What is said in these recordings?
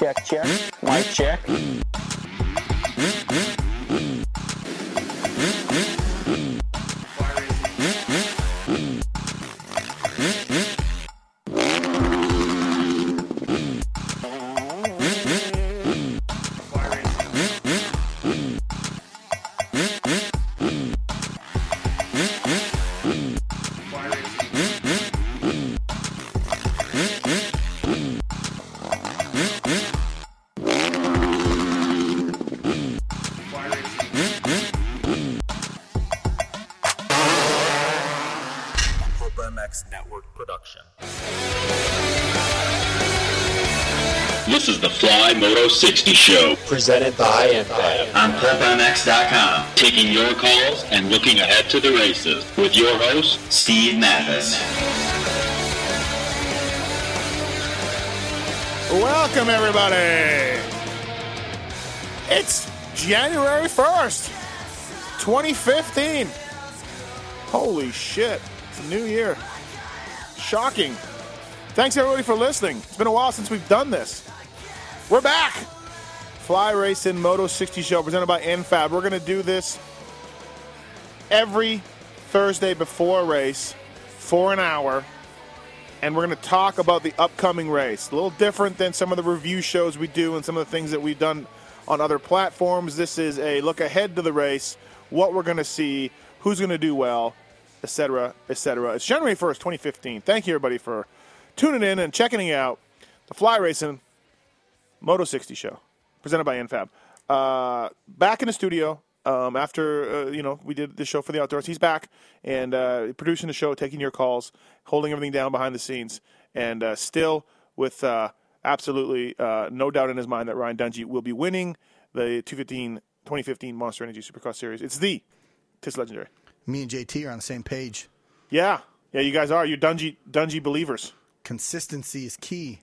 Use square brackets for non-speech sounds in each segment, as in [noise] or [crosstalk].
check, check. Mic check. 60 Show Presented by NFAB. on PulpMX.com, taking your calls and looking ahead to the races with your host, Steve Matthes. Welcome, everybody. It's January 1st, 2015. Holy shit. It's a new year. Shocking. Thanks, everybody, for listening. It's been a while since we've done this. We're back. Fly Racing Moto 60 Show presented by NFAB. We're going to do this every Thursday before a race for an hour and we're going to talk about the upcoming race. A little different than some of the review shows we do and some of the things that we've done on other platforms. This is a look ahead to the race, what we're going to see, who's going to do well, etc., etc. It's January 1st, 2015. Thank you, everybody, for tuning in and checking out the Fly Racing Moto 60 show presented by NFAB. Uh, back in the studio um, after uh, you know we did the show for the outdoors. He's back and uh, producing the show, taking your calls, holding everything down behind the scenes, and uh, still with uh, absolutely uh, no doubt in his mind that Ryan Dungey will be winning the 215 2015 Monster Energy Supercross Series. It's the Tis Legendary. Me and JT are on the same page. Yeah, yeah, you guys are. You're Dungey Dungey believers. Consistency is key.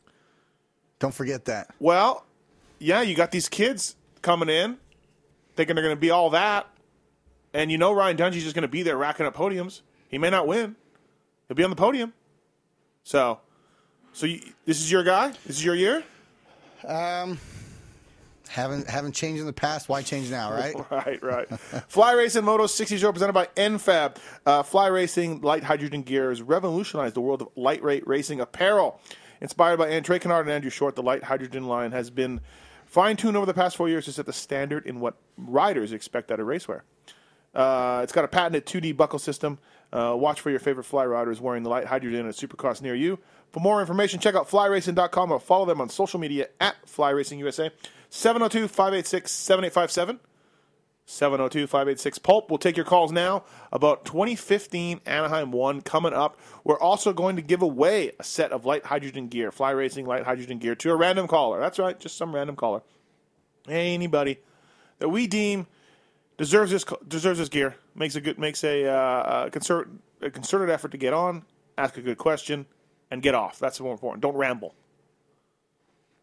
Don't forget that. Well, yeah, you got these kids coming in thinking they're going to be all that. And you know Ryan Dungey's just going to be there racking up podiums. He may not win. He'll be on the podium. So, so you, this is your guy? This is your year? Um, Haven't haven't changed in the past. Why change now, right? [laughs] Right, right. [laughs] Fly Racing Moto 60 Show presented by NFAB. Uh, Fly Racing Light Hydrogen Gear has revolutionized the world of light rate racing apparel. Inspired by Trey Canard and Andrew Short, the Light Hydrogen line has been fine tuned over the past four years to set the standard in what riders expect out of racewear. Uh, it's got a patented 2D buckle system. Uh, watch for your favorite fly riders wearing the light hydrogen at Supercross near you. For more information, check out flyracing.com or follow them on social media at FlyRacingUSA. 702 586 7857. 702 586 Pulp. We'll take your calls now about 2015 Anaheim 1 coming up. We're also going to give away a set of light hydrogen gear, Fly Racing light hydrogen gear, to a random caller. That's right, just some random caller. Anybody that we deem deserves this deserves this gear makes a good makes a, uh, a, concert, a concerted effort to get on, ask a good question, and get off. That's more important. Don't ramble.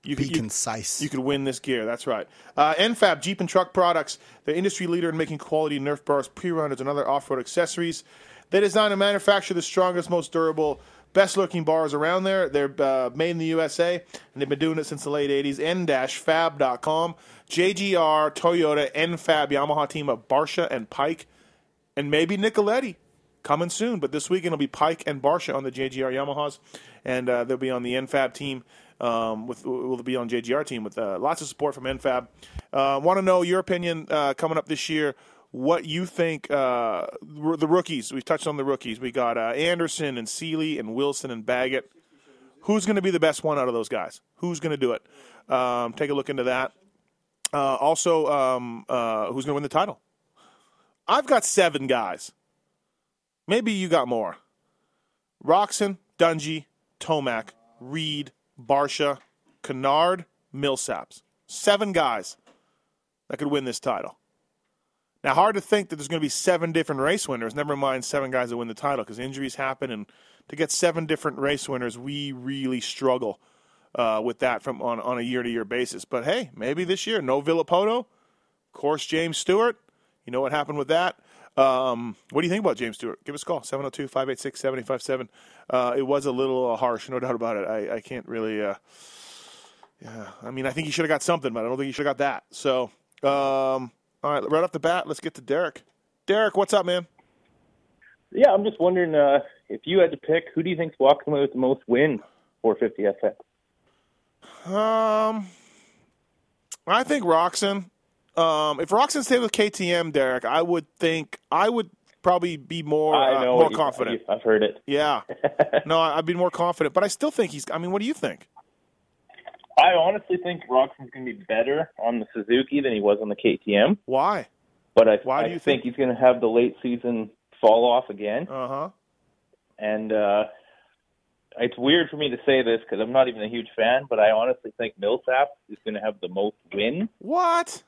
You Be could- you- concise. you could win this gear. That's right. Uh, NFAB Jeep and Truck Products, the industry leader in making quality Nerf bars, pre-runners, and other off-road accessories. They design and manufacture the strongest, most durable, best-looking bars around there. They're uh, made in the USA, and they've been doing it since the late '80s. N-Fab.com, JGR, Toyota, NFAB, Yamaha team of Barcia and Peick, and maybe Nicoletti coming soon. But this weekend it'll be Peick and Barcia on the JGR Yamahas, and uh, they'll be on the NFAB team. Um, with will be on JGR team with uh, lots of support from NFAB. Uh, Want to know your opinion uh, coming up this year? What you think uh, the rookies? We've touched on the rookies. We got uh, Anderson and Seely and Wilson and Baggett. Who's going to be the best one out of those guys? Who's going to do it? Um, take a look into that. Uh, also, um, who's going to win the title? I've got seven guys. Maybe you got more. Roczen, Dungey, Tomac, Reed, Barcia, Canard, Millsaps. Seven guys that could win this title. Now, hard to think that there's going to be seven different race winners, never mind seven guys that win the title, because injuries happen. And to get seven different race winners, we really struggle uh, with that from on, on a year to year basis. But hey, maybe this year, no Villopoto, of course, James Stewart. You know what happened with that? Um, what do you think about James Stewart? Give us a call, 702 586 7057. It was a little uh, harsh, no doubt about it. I, I can't really. Uh, Yeah, I mean, I think he should have got something, but I don't think he should have got that. So, um, all right, right off the bat, let's get to Derek. Derek, what's up, man? Yeah, I'm just wondering uh, if you had to pick, who do you think's walking away with the most wins for 50 FX? Um, I think Roczen. Um, if Roczen stayed with KTM, Derek, I would think I would probably be more I uh, know more you- confident. I've heard it. Yeah, [laughs] no, I'd be more confident, but I still think he's. I mean, what do you think? I honestly think Roczen's going to be better on the Suzuki than he was on the KTM, Why? but I, Why do I you think, think- he's going to have the late season fall off again. Uh huh. And uh, it's weird for me to say this because I'm not even a huge fan, but I honestly think Millsap is going to have the most wins. What?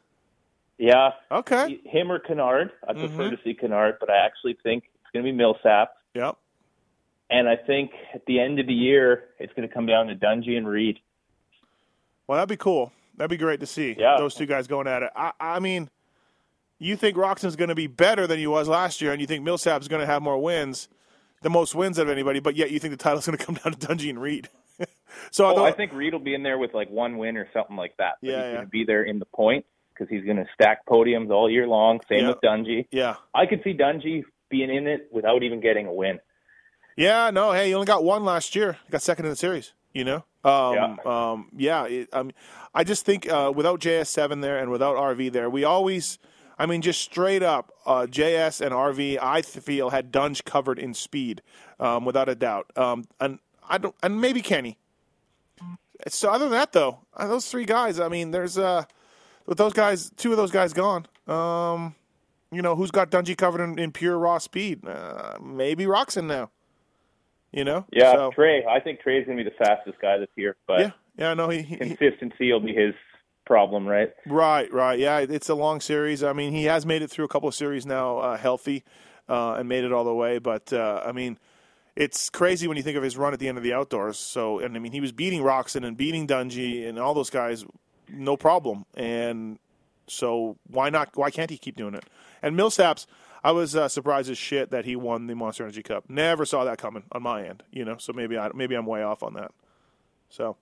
Yeah, Okay. him or Canard. I prefer Mhm. to see Canard, but I actually think it's going to be Millsap. Yep. And I think at the end of the year, it's going to come down to Dungey and Reed. Well, that'd be cool. That'd be great to see. Yeah. Those two guys going at it. I, I mean, you think Roczen's going to be better than he was last year, and you think Millsap's going to have more wins, the most wins of anybody, but yet you think the title's going [laughs] to come down to Dungey and Reed. [laughs] so Oh, although- I think Reed will be in there with like one win or something like that. But Yeah, he's yeah. going to be there in the points because he's going to stack podiums all year long. Same Yeah. with Dungey. yeah. I could see Dungey being in it without even getting a win. Yeah, no, hey, you only got one last year. You got second in the series, you know? Um, Yeah. Um, yeah, it, um, I just think uh, without JS7 there and without RV there, we always, I mean, just straight up, uh, JS and RV, I feel, had Dunge covered in speed, um, without a doubt. Um, and I don't, and maybe Kenny. So other than that, though, uh, those three guys, I mean, there's, uh, with those guys, two of those guys gone. Um, you know, who's got Dungey covered in, in pure raw speed? Uh, maybe Roczen now. You know? Yeah, So, Trey. I think Trey's going to be the fastest guy this year, but yeah. Yeah. No. He, he, he- consistency will be his problem, right? Right. Right. Yeah. It's a long series. I mean, he has made it through a couple of series now, uh, healthy, uh, and made it all the way. But uh, I mean, it's crazy when you think of his run at the end of the outdoors. So, and I mean, he was beating Roczen and beating Dungey and all those guys, no problem. And so, why not? Why can't he keep doing it? And Millsaps, I was uh, surprised as shit that he won the Monster Energy Cup. Never saw that coming on my end. You know, so maybe I maybe I'm way off on that. So,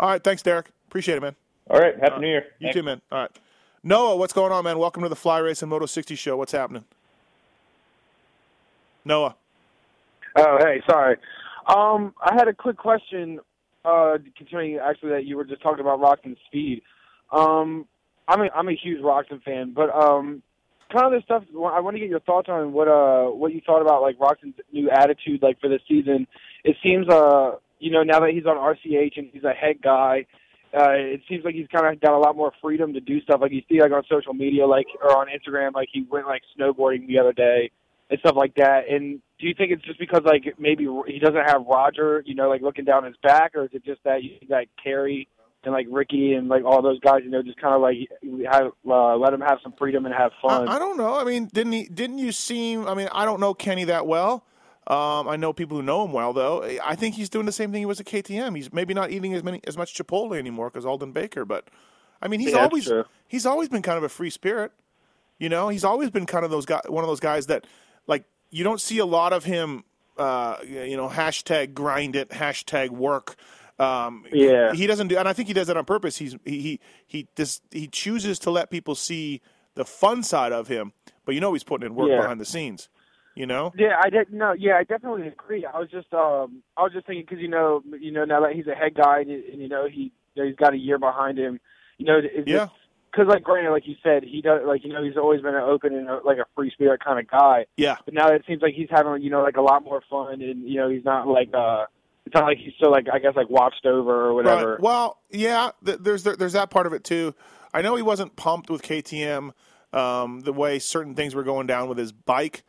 all right, thanks, Derek. Appreciate it, man. All right. Happy New Year. You Thanks. too, man. All right. Noah, what's going on, man? Welcome to the Fly Racing Moto 60 show. What's happening? Noah. Oh, hey, sorry. Um, I had a quick question uh, concerning actually that you were just talking about Roczen speed. Um, I'm a, I'm a huge Roczen fan, but um, kind of this stuff. I want to get your thoughts on what uh what you thought about like Roczen's new attitude like for this season. It seems uh you know now that he's on RCH and he's a head guy. Uh, it seems like he's kind of got a lot more freedom to do stuff. Like you see, like on social media, like or on Instagram, like he went like snowboarding the other day and stuff like that. And do you think it's just because like maybe he doesn't have Roger, you know, like looking down his back, or is it just that you like Carey and like Ricky and like all those guys, you know, just kind of like have uh, let him have some freedom and have fun? I, I don't know. I mean, didn't he? Didn't you seem? I mean, I don't know Kenny that well. Um, I know people who know him well, though. I think he's doing the same thing he was at KTM. He's maybe not eating as many as much Chipotle anymore because Aldon Baker. But I mean, he's Yeah, always he's always been kind of a free spirit. You know, he's always been kind of those guy, one of those guys that like you don't see a lot of him. Uh, you know, hashtag grind it, hashtag work. Um, Yeah. he doesn't do, and I think he does that on purpose. He's he he he just he chooses to let people see the fun side of him, but you know he's putting in work Yeah. behind the scenes. You know, Yeah, I did. No, yeah, I definitely agree. I was just, um, I was just thinking because you know, you know, now that he's a head guy and, and you know he, you know, he's got a year behind him. You know, it's Yeah. Because like granted, like you said, he does like you know he's always been an open and uh like a free spirit kind of guy. yeah, But now it seems like he's having you know like a lot more fun and you know he's not like uh, it's not like he's still like I guess like watched over or whatever. Right. Well, yeah, th- there's there's that part of it too. I know he wasn't pumped with KTM um, the way certain things were going down with his bike,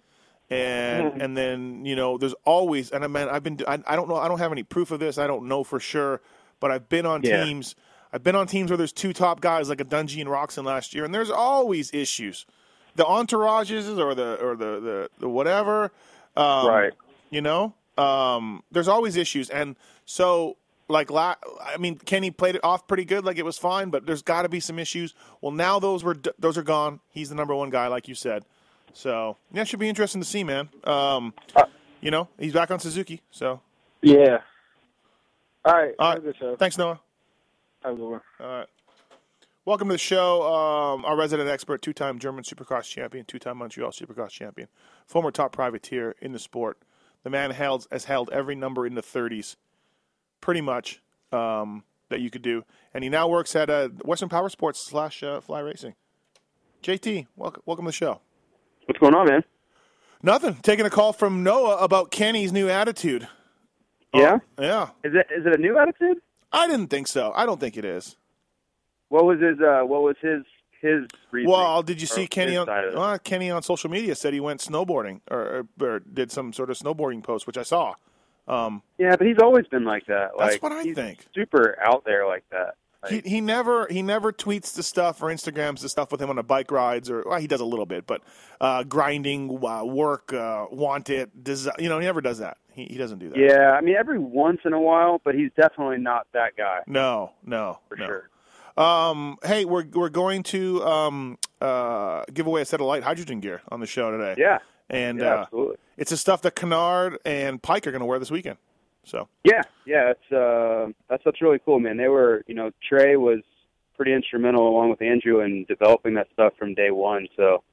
and and then you know there's always and I mean I've been I, I don't know I don't have any proof of this I don't know for sure, but I've been on Yeah. teams I've been on teams where there's two top guys like a Dungey and Roczen last year, and there's always issues. The entourages or the or the the, the whatever, um, Right. You know, um, there's always issues, and so like la- I mean, Kenny played it off pretty good, like it was fine, but there's got to be some issues. Well, now those were those are gone. He's the number one guy, like you said. So yeah, should be interesting to see, man. Um, you know, he's back on Suzuki. So Yeah. All right. all Have a good show. thanks, Noah. Have a good. All right. Welcome to the show. Um, our resident expert, two-time German Supercross champion, two-time Montreal Supercross champion, former top privateer in the sport. The man held, has held every number in the 30s, pretty much um, that you could do, and he now works at uh, Western Power Sports slash uh, Fly Racing. JT, welcome, welcome to the show. What's going on, man? Nothing. Taking a call from Noah about Kenny's new attitude. Yeah, Yeah, is it is it a new attitude? I didn't think so. I don't think it is. What was his uh What was his his reasoning? Well, did you see Or Kenny on well, Kenny on social media said he went snowboarding or, or, or did some sort of snowboarding post, which I saw. Um, Yeah, but he's always been like that. That's what I think. Super out there like that. he he never he never tweets the stuff or Instagrams the stuff with him on the bike rides or well, he does a little bit, but uh, grinding, uh, work, uh, want it, desi- you know, he never does that. He he doesn't do that. yeah, I mean every once in a while, but he's definitely not that guy No, no, for no. sure. Um, hey, we're we're going to um, uh, give away a set of light hydrogen gear on the show today. Yeah, and yeah, uh, absolutely. it's the stuff that Canard and Peick are going to wear this weekend. So Yeah, yeah, it's uh, that's what's really cool, man. They were, you know, Trey was pretty instrumental along with Andrew in developing that stuff from day one. So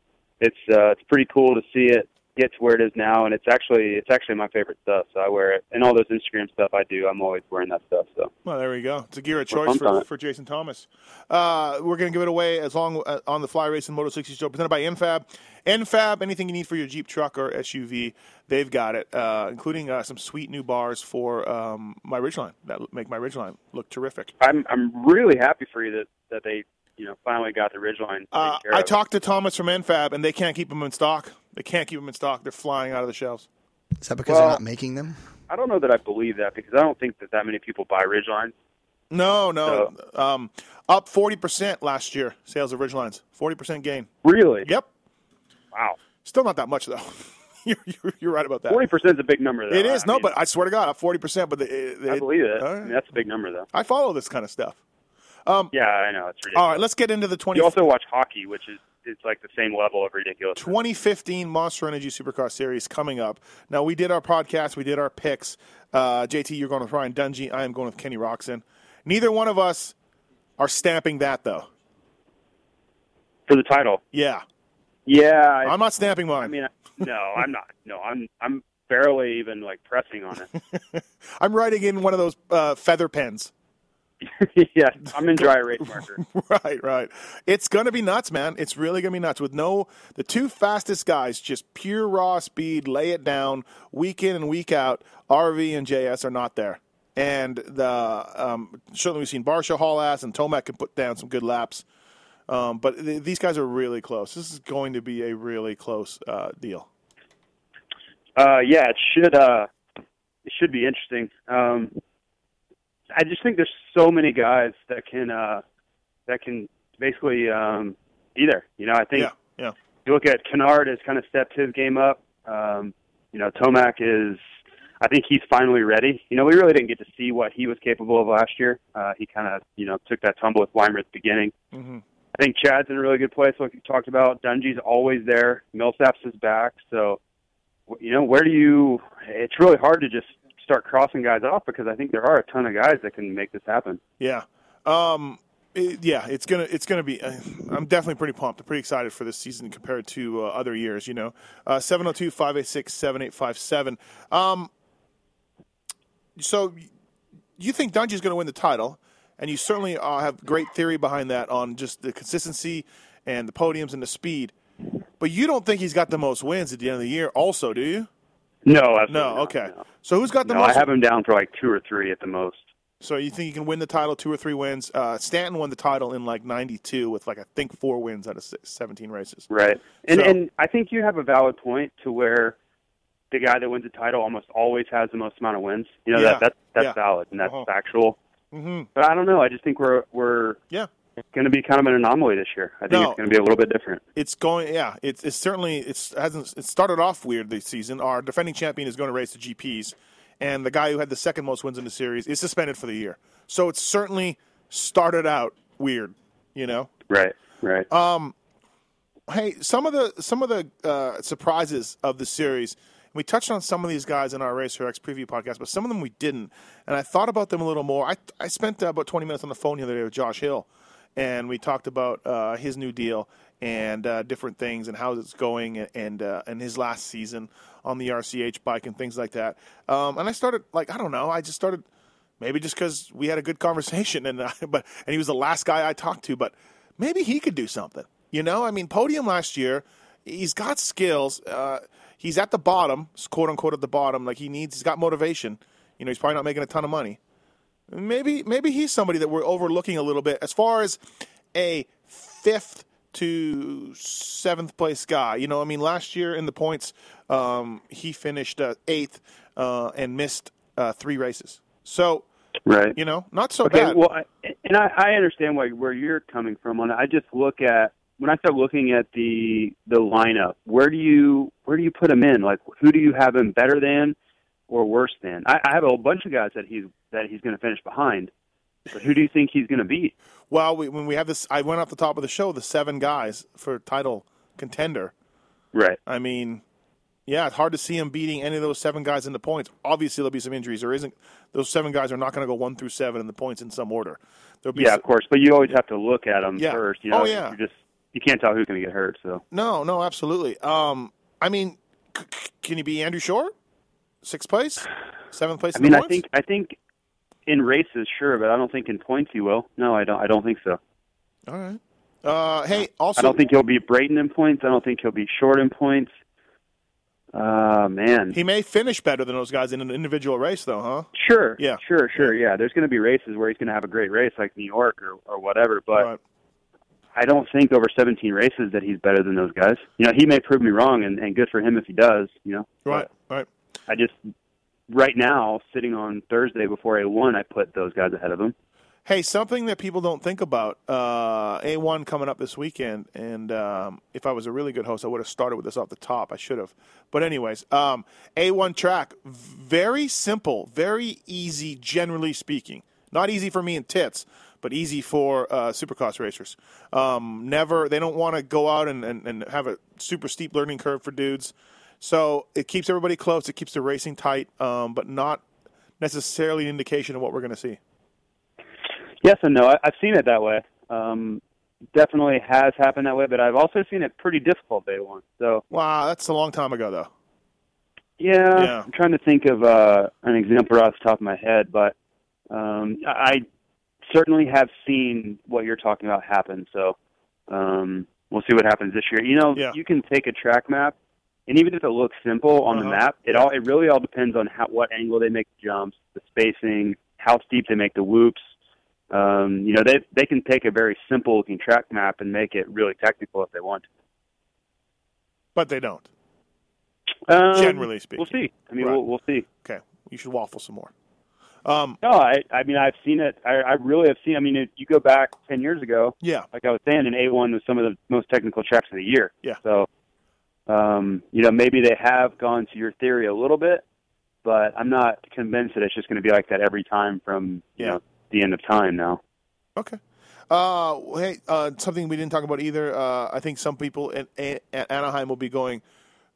it's uh, it's pretty cool to see it get to where it is now, and it's actually it's actually my favorite stuff. So I wear it, and all those Instagram stuff I do, I'm always wearing that stuff. So Well, there we go. It's a gear of choice for, for Jason Thomas. Uh, we're going to give it away as long uh, on the Fly Racing Moto 60 show presented by NFAB. NFAB, anything you need for your Jeep, truck, or SUV, they've got it, uh, including uh, some sweet new bars for um, my Ridgeline that make my Ridgeline look terrific. I'm I'm really happy for you that that they you know finally got the Ridgeline. Uh, I talked to Thomas from NFAB, and they can't keep them in stock. They can't keep them in stock. They're flying out of the shelves. Is that because Well- they're not making them? I don't know that I believe that because I don't think that that many people buy Ridgelines. No, no. Um, up 40% last year, sales of Ridgelines. 40% gain. Really? Yep. Wow. Still not that much, though. [laughs] you're, you're, you're right about that. Forty percent is a big number, though. It is I no, mean, but I swear to God, up forty percent. But the, it, I believe it. All I mean, that's a big number, though. I follow this kind of stuff. Yeah, I know it's ridiculous. All right, let's get into the 20, You also watch hockey, which is it's like the same level of ridiculous. 2015 Monster Energy Supercross Series coming up. Now we did our podcast, we did our picks. Uh, JT, you're going with Ryan Dungey. I am going with Kenny Roczen. Neither one of us are stamping that though. For the title, Yeah, yeah. I, I'm not stamping mine. I mean, no, I'm not. No, I'm I'm barely even like pressing on it. [laughs] I'm writing in one of those uh, feather pens. [laughs] yeah, I'm in dry erase marker. [laughs] right, right. It's gonna be nuts, man. It's really gonna be nuts with no the two fastest guys, just pure raw speed, lay it down week in and week out. RV and JS are not there, and the um, certainly we've seen Barcia haul ass and Tomac can put down some good laps. Um, but th- these guys are really close. This is going to be a really close uh, deal. Uh, yeah, it should uh, it should be interesting. Um, I just think there's so many guys that can uh, that can basically um, be there. You know, I think Yeah, yeah. you look at Canard has kind of stepped his game up. Um, you know, Tomac is, I think he's finally ready. You know, we really didn't get to see what he was capable of last year. Uh, he kind of, you know, took that tumble with Weimer at the beginning. Mhm. I think Chad's in a really good place, like you talked about. Dungey's always there. Millsaps is back. So, you know, where do you, it's really hard to just start crossing guys off because I think there are a ton of guys that can make this happen. Yeah. Um, it- yeah, it's gonna it's gonna be. Uh, I'm definitely pretty pumped. Pretty excited for this season compared to uh, other years. You know, uh, 702-586-7857. Um, so you think Dungey's going to win the title, and you certainly uh, have great theory behind that on just the consistency and the podiums and the speed. But you don't think he's got the most wins at the end of the year, also, do you? No, No. Okay. no. So who's got the No, I have him down for like two or three at the most. So you think you can win the title, two or three wins? Uh, Stanton won the title in like '92 with like I think four wins out of si- 17 races. Right. And So- and I think you have a valid point to where the guy that wins the title almost always has the most amount of wins. You know Yeah. that that that's Yeah. valid and that's Uh-huh. factual. hmm But I don't know. I just think we're we're Yeah, going to be kind of an anomaly this year. I think No. it's going to be a little bit different. it's going. Yeah, it's it's certainly it's hasn't it started off weird this season. Our defending champion is going to race the GPs, and the guy who had the second most wins in the series is suspended for the year. So it's certainly started out weird. You know. Right. Right. Uh, Hey, some of the some of the uh, surprises of the series We touched on some of these guys in our Racer X preview podcast, but some of them we didn't. And I thought about them a little more. I I spent uh, about 20 minutes on the phone the other day with Josh Hill, and we talked about uh, his new deal and uh, different things and how it's going and and, uh, and his last season on the RCH bike and things like that. Um, and I started like I don't know. I just started maybe just because we had a good conversation and uh, [laughs] but and he was the last guy I talked to, but maybe he could do something. You know, I mean, podium last year. He's got skills. Uh, he's at the bottom, quote unquote, at the bottom. Like he needs, he's got motivation. You know, he's probably not making a ton of money. Maybe, maybe he's somebody that we're overlooking a little bit as far as a fifth to seventh place guy. You know, I mean, last year in the points, um, he finished uh, eighth uh, and missed uh, three races. So, Right. you know, not so Okay, bad. well, I, and I, I understand where where you're coming from on it. I just look at when I start looking at the the lineup. Where do you where do you put him in? Like, who do you have him better than or worse than? I, I have a whole bunch of guys that he's that he's going to finish behind. But who do you think he's going to beat? Well, we, when we have this, I went off the top of the show, the seven guys for title contender. Right. I mean, yeah, it's hard to see him beating any of those seven guys in the points. Obviously, there'll be some injuries. There isn't; those seven guys are not going to go one through seven in the points in some order. There'll be Yeah, s- of course. But you always have to look at them Yeah. first. You know, Oh, yeah. you just you can't tell who's going to get hurt. So no, no, absolutely. Um, I mean, c- c- can he be Andrew Short? Sixth place, seventh place. I mean, the I points? think I think in races, sure, but I don't think in points he will. No, I don't. I don't think so. All right. Uh, hey, also, I don't think he'll be Brayton in points. I don't think he'll be short in points. Uh man. he may finish better than those guys in an individual race, though, huh? Sure. Yeah. Sure, sure. Yeah. There's going to be races where he's going to have a great race like New York or or whatever, but Right. I don't think over 17 races that he's better than those guys. You know, he may prove me wrong and and good for him if he does, you know. Right. Right. I just right now sitting on Thursday before A1, I put those guys ahead of them. Hey, something that people don't think about. Uh, A1 coming up this weekend, and um, if I was a really good host, I would have started with this off the top. I should have. But, anyways, um, A1 track, very simple, very easy, generally speaking. Not easy for me and tits, but easy for uh, supercross racers. Um, never, they don't want to go out and, and, and have a super steep learning curve for dudes. So it keeps everybody close, it keeps the racing tight, um, but not necessarily an indication of what we're going to see. Yes and no. I, I've seen it that way. Um, definitely has happened that way, but I've also seen it pretty difficult day one. So Wow, that's a long time ago, though. yeah, Yeah. I'm trying to think of uh, an example off the top of my head, but um, I certainly have seen what you're talking about happen. So um, we'll see what happens this year. You know, Yeah. you can take a track map, and even if it looks simple on the Uh-huh. map, it all it really all depends on how what angle they make the jumps, the spacing, how steep they make the whoops. Um, you know, they they can take a very simple looking track map and make it really technical if they want to. But they don't. Um, Generally speaking. we'll see. I mean, Right. we'll we'll see. Okay, you should waffle some more. Um, No, I I mean I've seen it. I, I really have seen. I mean, if you go back ten years ago, yeah, like I was saying, in A1 was some of the most technical tracks of the year. Yeah. So, um, you know, maybe they have gone to your theory a little bit, but I'm not convinced that it's just going to be like that every time from you Yeah. know the end of time now. okay. Uh, hey, uh, something we didn't talk about either. Uh, I think some people at, at Anaheim will be going,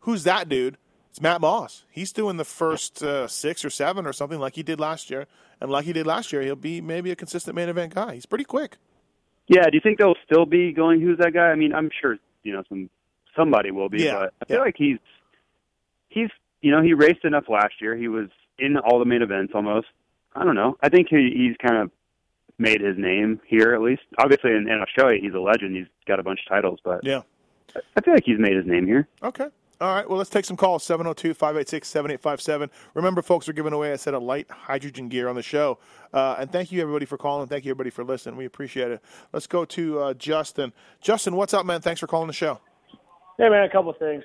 "Who's that dude?" It's Matt Moss. He's doing the first uh, six or seven or something like he did last year, and like he did last year, he'll be maybe a consistent main event guy. He's pretty quick. Yeah. Do you think they'll still be going? Who's that guy? I mean, I'm sure you know some somebody will be, Yeah, but I feel yeah. like he's he's you know he raced enough last year. He was in all the main events almost. I don't know. I think he, he's kind of made his name here at least. Obviously, in, in Australia, he's a legend. He's got a bunch of titles, but Yeah. I feel like he's made his name here. Okay. All right. Well, let's take some calls 702 586 7857. Remember, folks, we're giving away a set of light hydrogen gear on the show. Uh, and thank you, everybody, for calling. Thank you, everybody, for listening. We appreciate it. Let's go to uh, Justin. Justin, what's up, man? Thanks for calling the show. Hey man, a couple of things.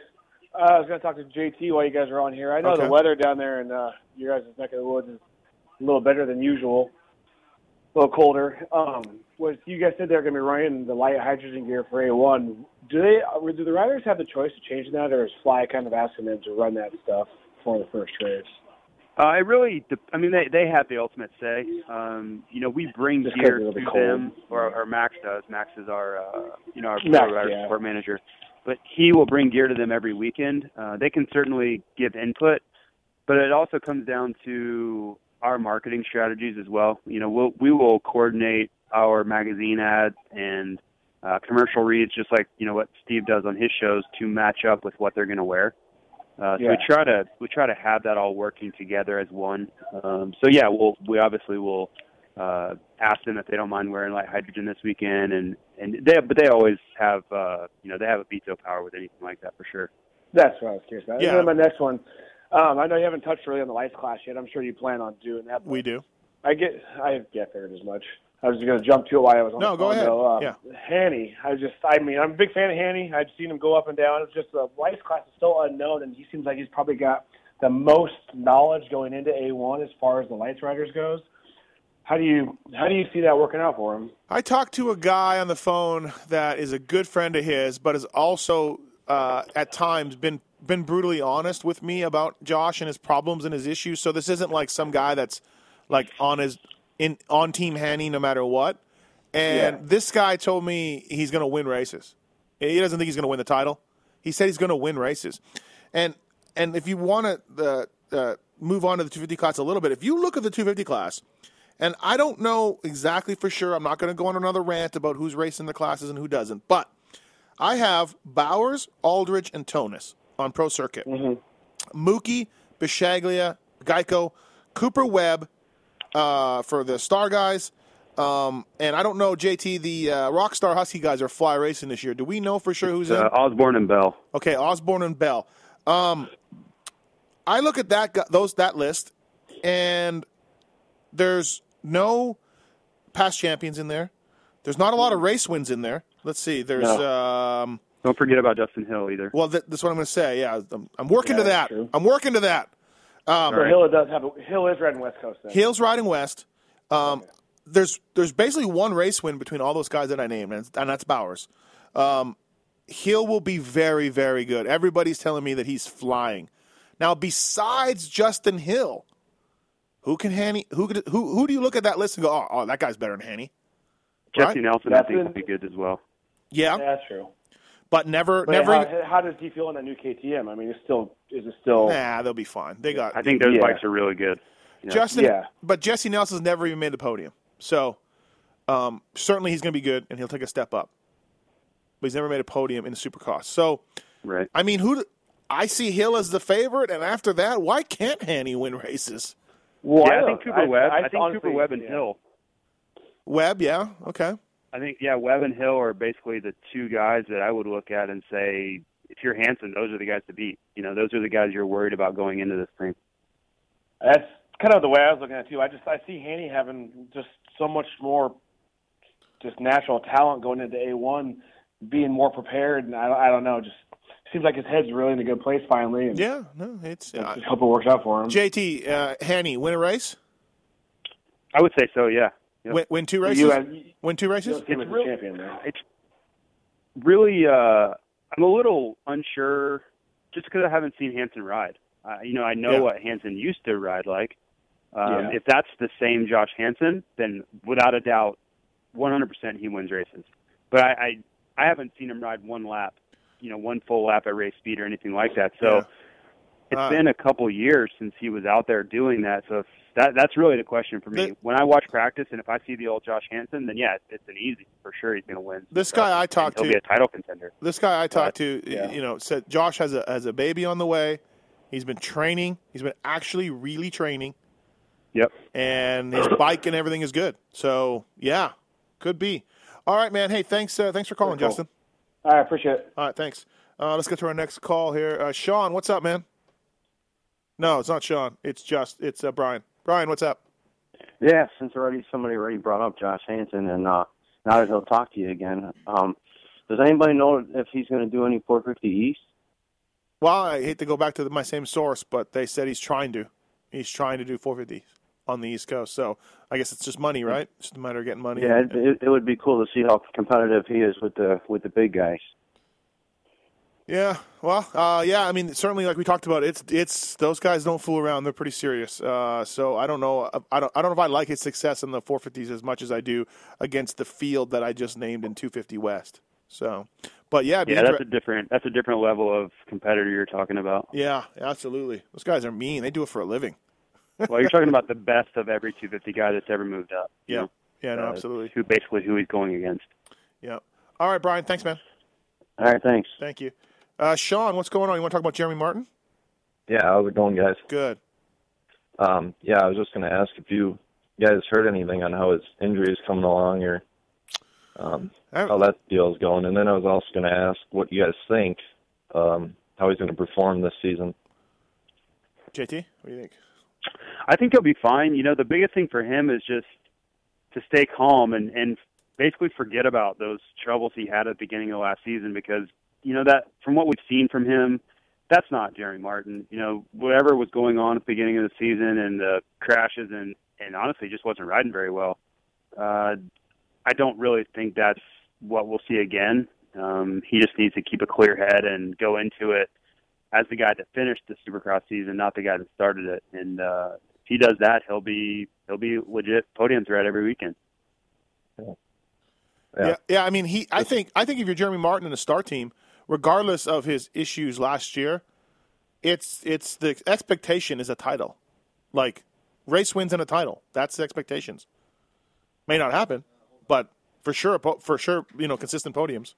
Uh, I was going to talk to JT while you guys are on here. I know Okay. the weather down there in uh, your guys' neck of the woods is a little better than usual, a little colder. Um, was you guys said they're going to be running the light hydrogen gear for A1? Do they? uh, Do the riders have the choice to change that, or is Fly kind of asking them to run that stuff for the first race? Uh, it really, I mean, they they have the ultimate say. Um, you know, we bring Just gear to them, or, or Max does. Max is our, uh, you know, our Max, yeah. support manager. But he will bring gear to them every weekend. Uh, they can certainly give input, but it also comes down to our marketing strategies as well. You know, we'll, we will coordinate our magazine ads and uh, commercial reads, just like you know what Steve does on his shows, to match up with what they're going to wear. Uh, so Yeah. we try to we try to have that all working together as one. Um, so yeah, we'll we obviously will uh, ask them if they don't mind wearing light hydrogen this weekend, and and they but they always have uh, you know they have a veto power with anything like that for sure. That's what I was curious about. Yeah. And my next one, um, I know you haven't touched really on the lights class yet. I'm sure you plan on doing that. We do. I get, I get figured as much. I was going to jump to it while I was on No, the go phone, ahead. Though. Um, Yeah. Hanny, I just, I mean, I'm a big fan of Hanny. I've seen him go up and down. It's just the lights class is so unknown, and he seems like he's probably got the most knowledge going into A1 as far as the lights riders goes. How do you, how do you see that working out for him? I talked to a guy on the phone that is a good friend of his, but has also uh, at times been been brutally honest with me about Josh and his problems and his issues. So this isn't like some guy that's like on his in on Team Hanny no matter what. And Yeah. this guy told me he's going to win races. He doesn't think he's going to win the title. He said he's going to win races. And and if you want to uh, uh, move on to the 250 class a little bit, if you look at the 250 class, and I don't know exactly for sure. I'm not going to go on another rant about who's racing the classes and who doesn't. But I have Bowers, Aldridge, and Tonus on Pro Circuit. Mookie, Bishaglia, Geico, Cooper Webb uh, for the Star guys. Um, and I don't know, JT, the uh, Rockstar Husky guys are fly racing this year. Do we know for sure who's in? Uh, Osborne and Bell. Okay, Osborne and Bell. Um, I look at that those that list, and there's no past champions in there. There's not a lot of race wins in there. Let's see. There's um, Don't forget about Justin Hill either. well, th- that's what I'm going to say. Yeah, I'm, I'm working Yeah, to that. true. I'm working to that. Um, So Hill does have a, Hill is riding West Coast then. Hill's riding west. Um, There's there's basically one race win between all those guys that I named, and, and that's Bowers. Um, Hill will be very very good. Everybody's telling me that he's flying. Now, besides Justin Hill, who can Hanny? Who could, who who do you look at that list and go, oh, oh that guy's better than Hanny? Jessy Right? Nelson, I think, would be good as well. Yeah, Yeah, that's true. but never But never. how, how does he feel in that new KTM? I mean, it's still is it still? Nah, they'll be fine. They got I think those Yeah. bikes are really good. You know, Justin, Yeah. but Jessy Nelson's never even made the podium. So um, certainly he's going to be good and he'll take a step up. But he's never made a podium in the Supercross. So right. I mean, who? do- I see Hill as the favorite, and after that, why can't Hanny win races? Well, yeah, I, don't- think Cooper Webb. I, think honestly- Cooper Webb and yeah. Hill. Webb, yeah, okay. I think yeah, Webb and Hill are basically the two guys that I would look at and say, if you're Hansen, those are the guys to beat. You know, those are the guys you're worried about going into this thing. That's kind of the way I was looking at it too. I just I see Haney having just so much more just natural talent going into A one, being more prepared, and I, I don't know, just seems like his head's really in a good place finally. And Yeah, no, it's uh, just hope it works out for him. JT uh, Hanny win a race, I would say so. Yeah. Yep. win, win two races, have- you win two races. don't see him as a real- champion. It's really. uh I'm a little unsure, just because I haven't seen Hansen ride. Uh, you know, I know Yeah. what Hansen used to ride like. Um, Yeah. If that's the same Josh Hansen, then without a doubt, 100% he wins races. But I, I, I haven't seen him ride one lap, you know, one full lap at race speed or anything like that. So Yeah. it's Uh, been a couple years since he was out there doing that. So that that's really the question for me. When I watch practice and if I see the old Josh Hansen, then yeah, it's an easy for sure. He's going to win. This So, guy I talked he'll to- be a title contender. This guy I talked to, yeah. you know, said Josh has a has a baby on the way. He's been training. He's been actually really training, Yep. and his [clears throat] bike and everything is good. So yeah, could be. All right, man. Hey, thanks. Uh, thanks for calling, cool. Justin. All right, appreciate it. All right, thanks. Uh, let's get to our next call here. Uh, Sean, what's up, man? No, it's not Sean. It's just it's uh, Brian. Brian, what's up? Yeah, since already somebody already brought up Josh Hansen, and uh, now that he'll talk to you again, um, does anybody know if he's going to do any 450 East? Well, I hate to go back to the, my same source, but they said he's trying to. He's trying to do 450 on the East Coast. So I guess it's just money, right? It's just a matter of getting money. Yeah, it, it, would be cool to see how competitive he is with the with the big guys. Yeah, well, uh, yeah. I mean, certainly, like we talked about, it's it's those guys don't fool around. They're pretty serious. Uh, so I don't know. I don't. I don't know if I like his success in the 450s as much as I do against the field that I just named in 250 West. So, but yeah, Yeah, inter- that's a different that's a different level of competitor you're talking about. yeah, absolutely. Those guys are mean. They do it for a living. Well, you're talking about the best of every 250 guy that's ever moved up. you Yeah. know? Yeah, no, Uh, absolutely. Who basically who he's going against. Yeah. All right, Brian. Thanks, man. All right, thanks. Thank you. Uh, Sean, what's going on? You want to talk about Jeremy Martin? Yeah, how's it going, guys? Good. Um, yeah, I was just going to ask if you guys heard anything on how his injury is coming along or um, how that deal is going. And then I was also going to ask what you guys think, um, how he's going to perform this season. JT, what do you think? I think he'll be fine. You know, the biggest thing for him is just to stay calm and and basically forget about those troubles he had at the beginning of last season because you know that from what we've seen from him, that's not Jerry Martin. You know, whatever was going on at the beginning of the season and the crashes and and honestly just wasn't riding very well. Uh, I don't really think that's what we'll see again. Um, he just needs to keep a clear head and go into it as the guy that finished the Supercross season, not the guy that started it. And uh, if he does that, he'll be he'll be legit podium threat every weekend. Yeah. yeah, I mean, he. I think. I think if you're Jeremy Martin in the star team, regardless of his issues last year, it's it's the expectation is a title, like race wins and a title. That's the expectations. May not happen, but for sure, for sure, you know, consistent podiums.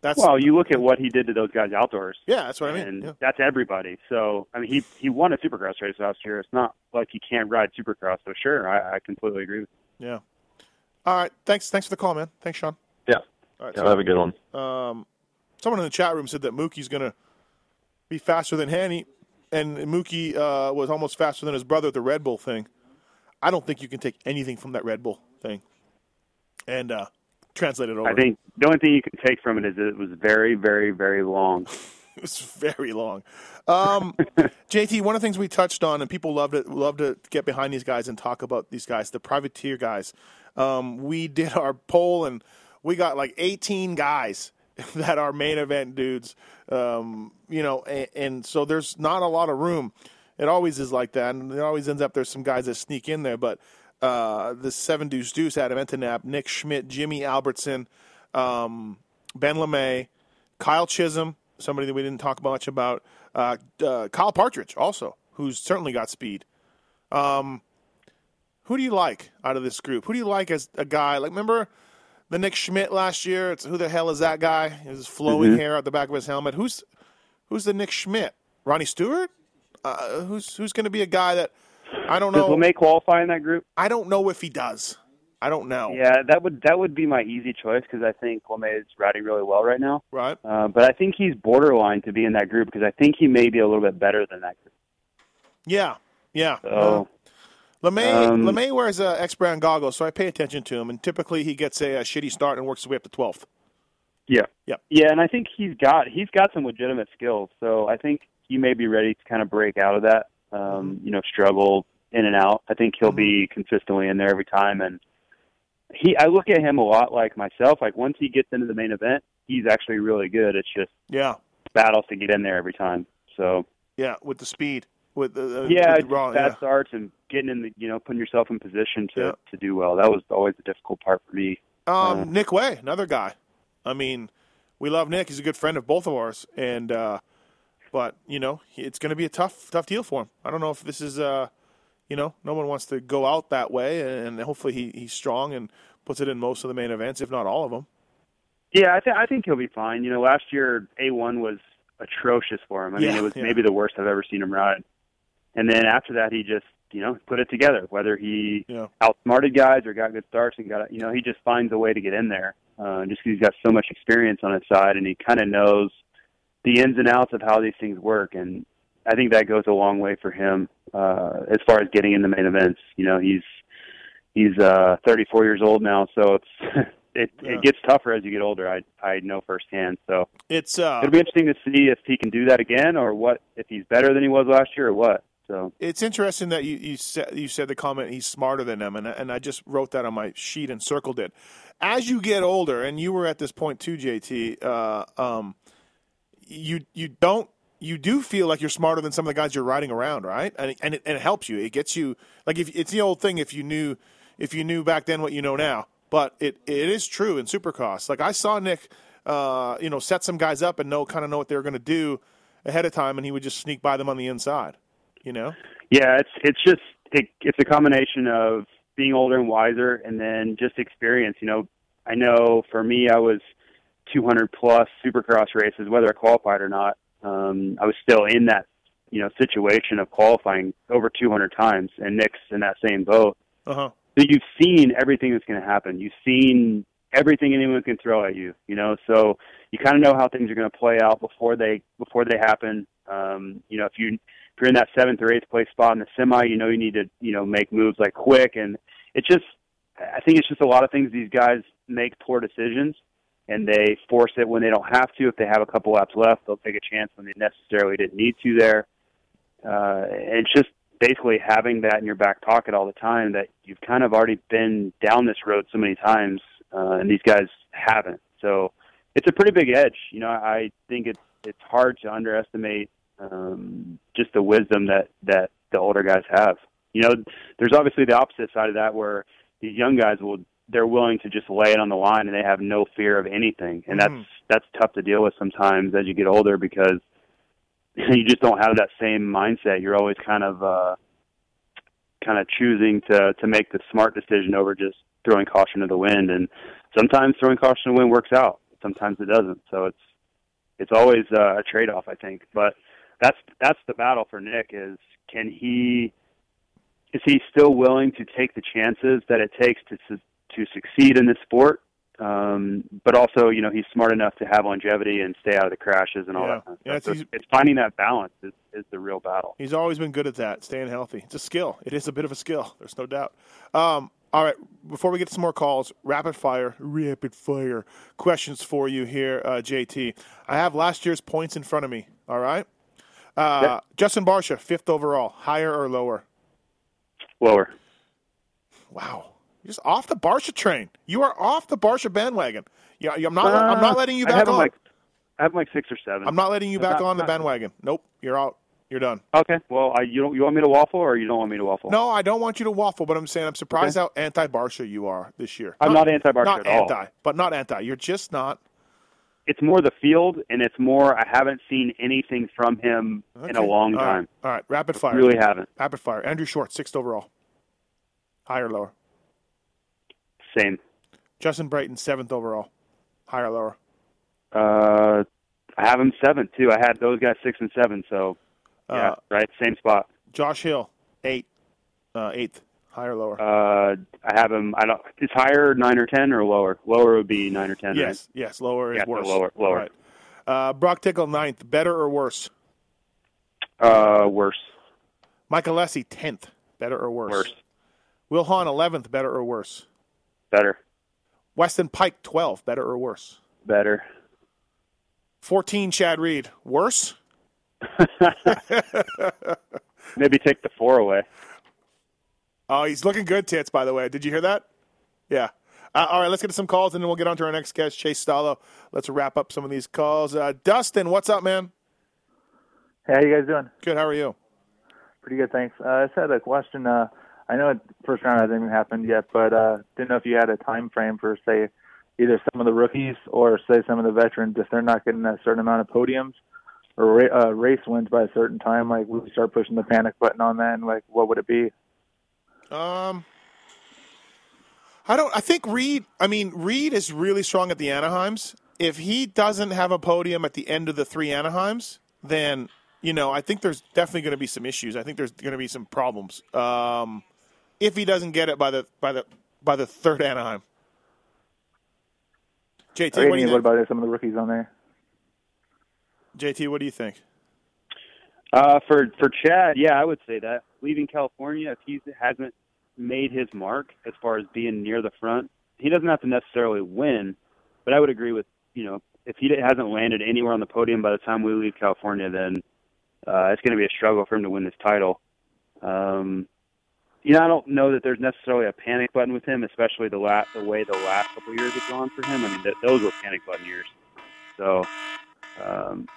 That's well, you look at what he did to those guys outdoors. Yeah, that's what I mean. And Yeah. that's everybody. So I mean, he he won a Supercross race last year. It's not like he can't ride Supercross. So sure, I, I completely agree with. You. Yeah. All right. Thanks. Thanks for the call, man. Thanks, Sean. Yeah. All right. Yeah, have a good one. Um, someone in the chat room said that Mookie's going to be faster than Hanny, and Mookie uh, was almost faster than his brother at the Red Bull thing. I don't think you can take anything from that Red Bull thing and uh, translate it over. I think the only thing you can take from it is it was very, very, very long. [laughs] it was very long. Um, [laughs] JT, one of the things we touched on, and people love to love to get behind these guys and talk about these guys, the privateer guys. Um, we did our poll, and we got like 18 guys [laughs] that are main event dudes. Um, you know, and, and so there's not a lot of room. It always is like that, and it always ends up there's some guys that sneak in there. But uh, the seven deuce deuce, Adam Enticknap, Nick Schmidt, Jimmy Albertson, um, Ben Lamay, Kyle Chisholm, somebody that we didn't talk much about, uh, uh, Kyle Partridge also, who's certainly got speed. Um, who do you like out of this group? Who do you like as a guy? Like, remember the Nick Schmidt last year? It's who the hell is that guy? His flowing Mhm. hair out the back of his helmet. Who's who's the Nick Schmidt? Ronnie Stewart? Uh, who's who's going to be a guy that I don't know. Does? Lamay qualify in that group? I don't know if he does. I don't know. Yeah, that would that would be my easy choice because I think Lamay is riding really well right now. Right. Uh, but I think he's borderline to be in that group because I think he may be a little bit better than that group. Yeah, yeah. So Lamay Um, Lamay wears uh, X brand goggles, so I pay attention to him. And typically, he gets a, a shitty start and works his way up to twelfth. yeah, Yep. yeah, and I think he's got he's got some legitimate skills. So I think he may be ready to kind of break out of that. Um, you know, struggle in and out. I think he'll be consistently in there every time. And he, I look at him a lot like myself. Like once he gets into the main event, he's actually really good. It's just Yeah, battles to get in there every time. So yeah, with the speed, with the uh, yeah, with the raw, fast yeah. starts and getting in the you know putting yourself in position to Yeah. to do well. That was always the difficult part for me. Um, Uh, Nick Wey, another guy. I mean, we love Nick. He's a good friend of both of ours, and uh, but you know, it's going to be a tough, tough deal for him. I don't know if this is, uh, you know, no one wants to go out that way, and hopefully he, he's strong and puts it in most of the main events, if not all of them. Yeah, I think I think he'll be fine. You know, last year A one was atrocious for him. I mean, it was yeah. maybe the worst I've ever seen him ride. And then after that, he just you know put it together. Whether he Yeah. outsmarted guys or got good starts and got you know he just finds a way to get in there. Uh, just because he's got so much experience on his side and he kind of knows the ins and outs of how these things work. And I think that goes a long way for him uh, as far as getting in the main events. You know, he's he's uh 34 years old now, so it's [laughs] it Yeah. it gets tougher as you get older. I I know firsthand. So It's uh, it'll be interesting to see if he can do that again, or what if he's better than he was last year, or what. So It's interesting that you, you said you said the comment he's smarter than them, and and I just wrote that on my sheet and circled it. As you get older, and you were at this point too, JT. Uh, um, you you don't you do feel like you're smarter than some of the guys you're riding around, right? And and it, and it helps you. It gets you like if it's the old thing. If you knew if you knew back then what you know now, but it it is true in Supercross. Like I saw Nick uh, you know, set some guys up and know kind of know what they were going to do ahead of time, and he would just sneak by them on the inside. You know? Yeah, it's it's just it, it's a combination of being older and wiser, and then just experience. You know, I know for me, I was 200 plus Supercross races, whether I qualified or not. Um, I was still in that you know situation of qualifying over 200 times, and Nick's in that same boat. Uh-huh. So you've seen everything that's going to happen. You've seen everything anyone can throw at you. You know, so you kind of know how things are going to play out before they before they happen. Um, you know, if you if you're in that seventh or eighth place spot in the semi, you know you need to you know make moves like quick, and it's just I think it's just a lot of things these guys make poor decisions and they force it when they don't have to. If they have a couple laps left, they'll take a chance when they necessarily didn't need to there. Uh, and it's just basically having that in your back pocket all the time that you've kind of already been down this road so many times, uh, and these guys haven't. So it's a pretty big edge. You know, I think it's it's hard to underestimate um, just the wisdom that that the older guys have. You know, there's obviously the opposite side of that where these young guys will they're willing to just lay it on the line and they have no fear of anything, and Mm-hmm. that's that's tough to deal with sometimes as you get older because [laughs] you just don't have that same mindset. You're always kind of uh, kind of choosing to to make the smart decision over just throwing caution to the wind, and sometimes throwing caution to the wind works out. Sometimes it doesn't. So it's it's always uh, a trade off, I think. But that's that's the battle for Nick is can he is he still willing to take the chances that it takes to to succeed in this sport? Um, but also, you know, he's smart enough to have longevity and stay out of the crashes and all Yeah. that. Kind of Yeah, stuff. So it's it's, finding that balance is, is the real battle. He's always been good at that, staying healthy. It's a skill. It is a bit of a skill. There's no doubt. Um, all right, before we get to some more calls, rapid fire, rapid fire questions for you here, uh, JT. I have last year's points in front of me. All right. Uh, Justin Barcia, fifth overall, higher or lower? Lower. Wow, you're just off the Barcia train. You are off the Barcia bandwagon. Yeah, I'm not. I'm not letting you Uh, I back have on. like I have like six or seven. I'm not letting you back not- on the not- bandwagon. Nope, you're out. You're done. Okay. Well, I, you don't you want me to waffle or you don't want me to waffle? No, I don't want you to waffle, but I'm saying I'm surprised how anti-Barcia you are this year. I'm not anti-Barcia Not at all. anti, but not anti. You're just not. It's more the field, and it's more I haven't seen anything from him in a Okay. long All right. time. All right, rapid fire. Really haven't. Rapid fire. Andrew Short, sixth overall. Higher, or lower. Same. Justin Brayton, seventh overall. Higher, or lower. Uh, I have him seventh too. I had those guys six and seven, so yeah, Uh, right, same spot. Josh Hill, eight, uh, eighth. Higher, or lower. Uh, I have him. I don't. Is higher nine or ten or lower? Lower would be nine or ten. yes, yes. Lower is Yeah, worse. lower- lower. Right. Uh, Broc Tickle, ninth. Better or worse? Uh, worse. Mike Alessi, tenth. Better or worse? Worse. Will Hahn, eleventh. Better or worse? Better. Weston Peick, twelve. Better or worse? Better. Fourteen. Chad Reed, worse. [laughs] Maybe take the four away. Oh, he's looking good, tits. By the way, did you hear that? Yeah. Uh, all right, let's get to some calls, and then we'll get on to our next guest, Chase Stallo. Let's wrap up some of these calls. Uh, Dustin, what's up, man? Hey, how you guys doing? Good. How are you? Pretty good, thanks. Uh, I just had a question. I know first round hasn't even happened yet, but uh, didn't know if you had a time frame for, say, either some of the rookies or say some of the veterans if they're not getting a certain amount of podiums or uh, race wins by a certain time. Like, would we start pushing the panic button on that? And like, what would it be? Um, I don't. I think Reed. I mean, Reed is really strong at the Anaheims. If he doesn't have a podium at the end of the three Anaheims, then you know I think there's definitely going to be some issues. I think there's going to be some problems. Um, if he doesn't get it by the by the by the third Anaheim. JT, Or what do you what think? about some of the rookies on there? JT, what do you think? Uh, for for Chad, yeah, I would say that leaving California, if he hasn't made his mark as far as being near the front, he doesn't have to necessarily win. But I would agree with you know if he hasn't landed anywhere on the podium by the time we leave California, then uh, it's going to be a struggle for him to win this title. Um, you know, I don't know that there's necessarily a panic button with him, especially the la- the way the last couple years have gone for him. I mean, th- those were panic button years. So, um,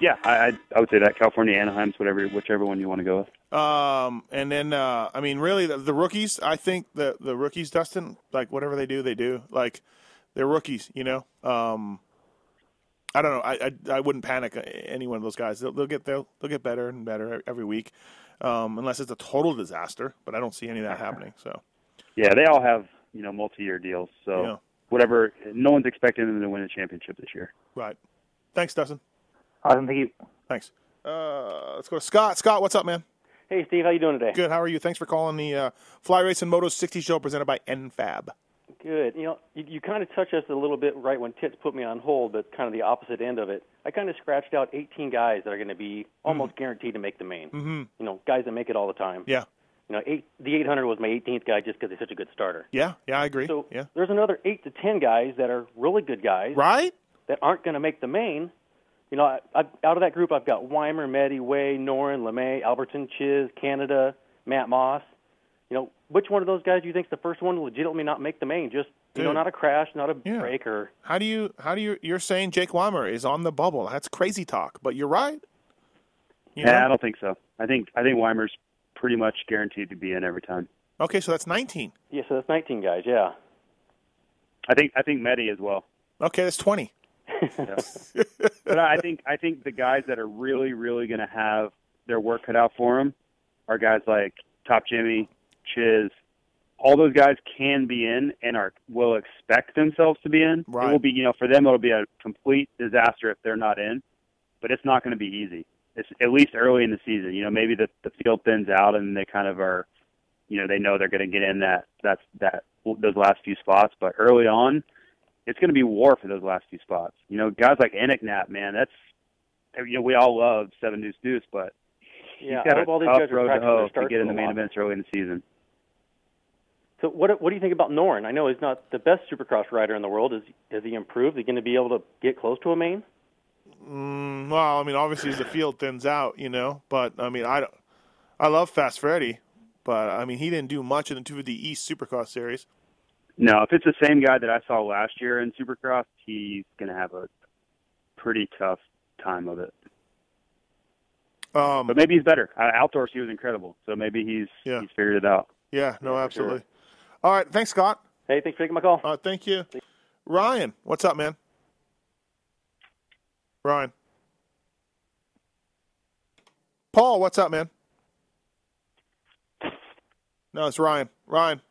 yeah, I, I would say that California, Anaheim's whatever, whichever one you want to go with. Um, and then uh, I mean, really, the, the rookies. I think the the rookies, Dustin, like whatever they do, they do. Like They're rookies, you know. Um, I don't know. I, I I wouldn't panic any one of those guys. They'll, they'll get they'll, they'll get better and better every week, um, unless it's a total disaster. But I don't see any of that happening. So [laughs] Yeah, they all have you know multi-year deals, so Yeah. whatever. No one's expecting them to win a championship this year. right. Thanks, Dustin. Awesome. Thank you. Thanks. Uh, let's go to Scott. Scott, what's up, man? Hey, Steve, how you doing today? Good. How are you? Thanks for calling the uh, Fly Racing Moto 60 show presented by NFAB. Good. You know, you, you kind of touched us a little bit right when Tits put me on hold, but kind of the opposite end of it. I kind of scratched out 18 guys that are going to be almost guaranteed to make the main. Mm-hmm. You know, guys that make it all the time. Yeah. You know, eight, the 800 was my 18th guy just because he's such a good starter. Yeah. Yeah. I agree. So yeah. there's another eight to 10 guys that are really good guys. Right. That aren't going to make the main. You know, I, I, out of that group, I've got Weimer, Meddy, Wey, Noren, Lamay, Albertson, Chiz, Canada, Matt Moss. You know, which one of those guys do you think's the first one to legitimately not make the main? Just you know, not a crash, not a Yeah. break, or How do you? How do you? You're saying Jake Weimer is on the bubble? That's crazy talk. But you're right. You yeah, know? I don't think so. I think I think Weimer's pretty much guaranteed to be in every time. Okay, so that's 19. yeah. So that's 19 guys. Yeah. I think I think Medi as well. Okay, that's 20. [laughs] but I think I think the guys that are really really going to have their work cut out for them are guys like Top Jimmy, Chiz. All those guys can be in and are will expect themselves to be in. Right. It will be you know for them it'll be a complete disaster if they're not in, but it's not going to be easy. It's at least early in the season. You know maybe the the field thins out and they kind of are, you know they know they're going to get in that that's that those last few spots, but early on it's going to be war for those last few spots. You know, guys like Enticknap, man, that's you know we all love Seven Deuce Deuce, but Yeah, he's got I a all these tough guys road to hoe to get in the main events early in the season. So what what do you think about Noren? I know he's not the best Supercross rider in the world. Is has he improved? Is he going to be able to get close to a main? Mm, well, I mean, obviously as the field thins out, you know. But I mean, I don't. I love Fast Freddy, but I mean, he didn't do much in the 250 East Supercross series. No, if it's the same guy that I saw last year in Supercross, he's going to have a pretty tough time of it. Um, but maybe he's better. Uh, outdoors, he was incredible, so maybe he's Yeah. he's figured it out. Yeah, no, absolutely. All right, thanks, Scott. Hey, thanks for taking my call. Uh, thank you, Ryan. What's up, man? Ryan. Paul, what's up, man? No, it's Ryan. Ryan.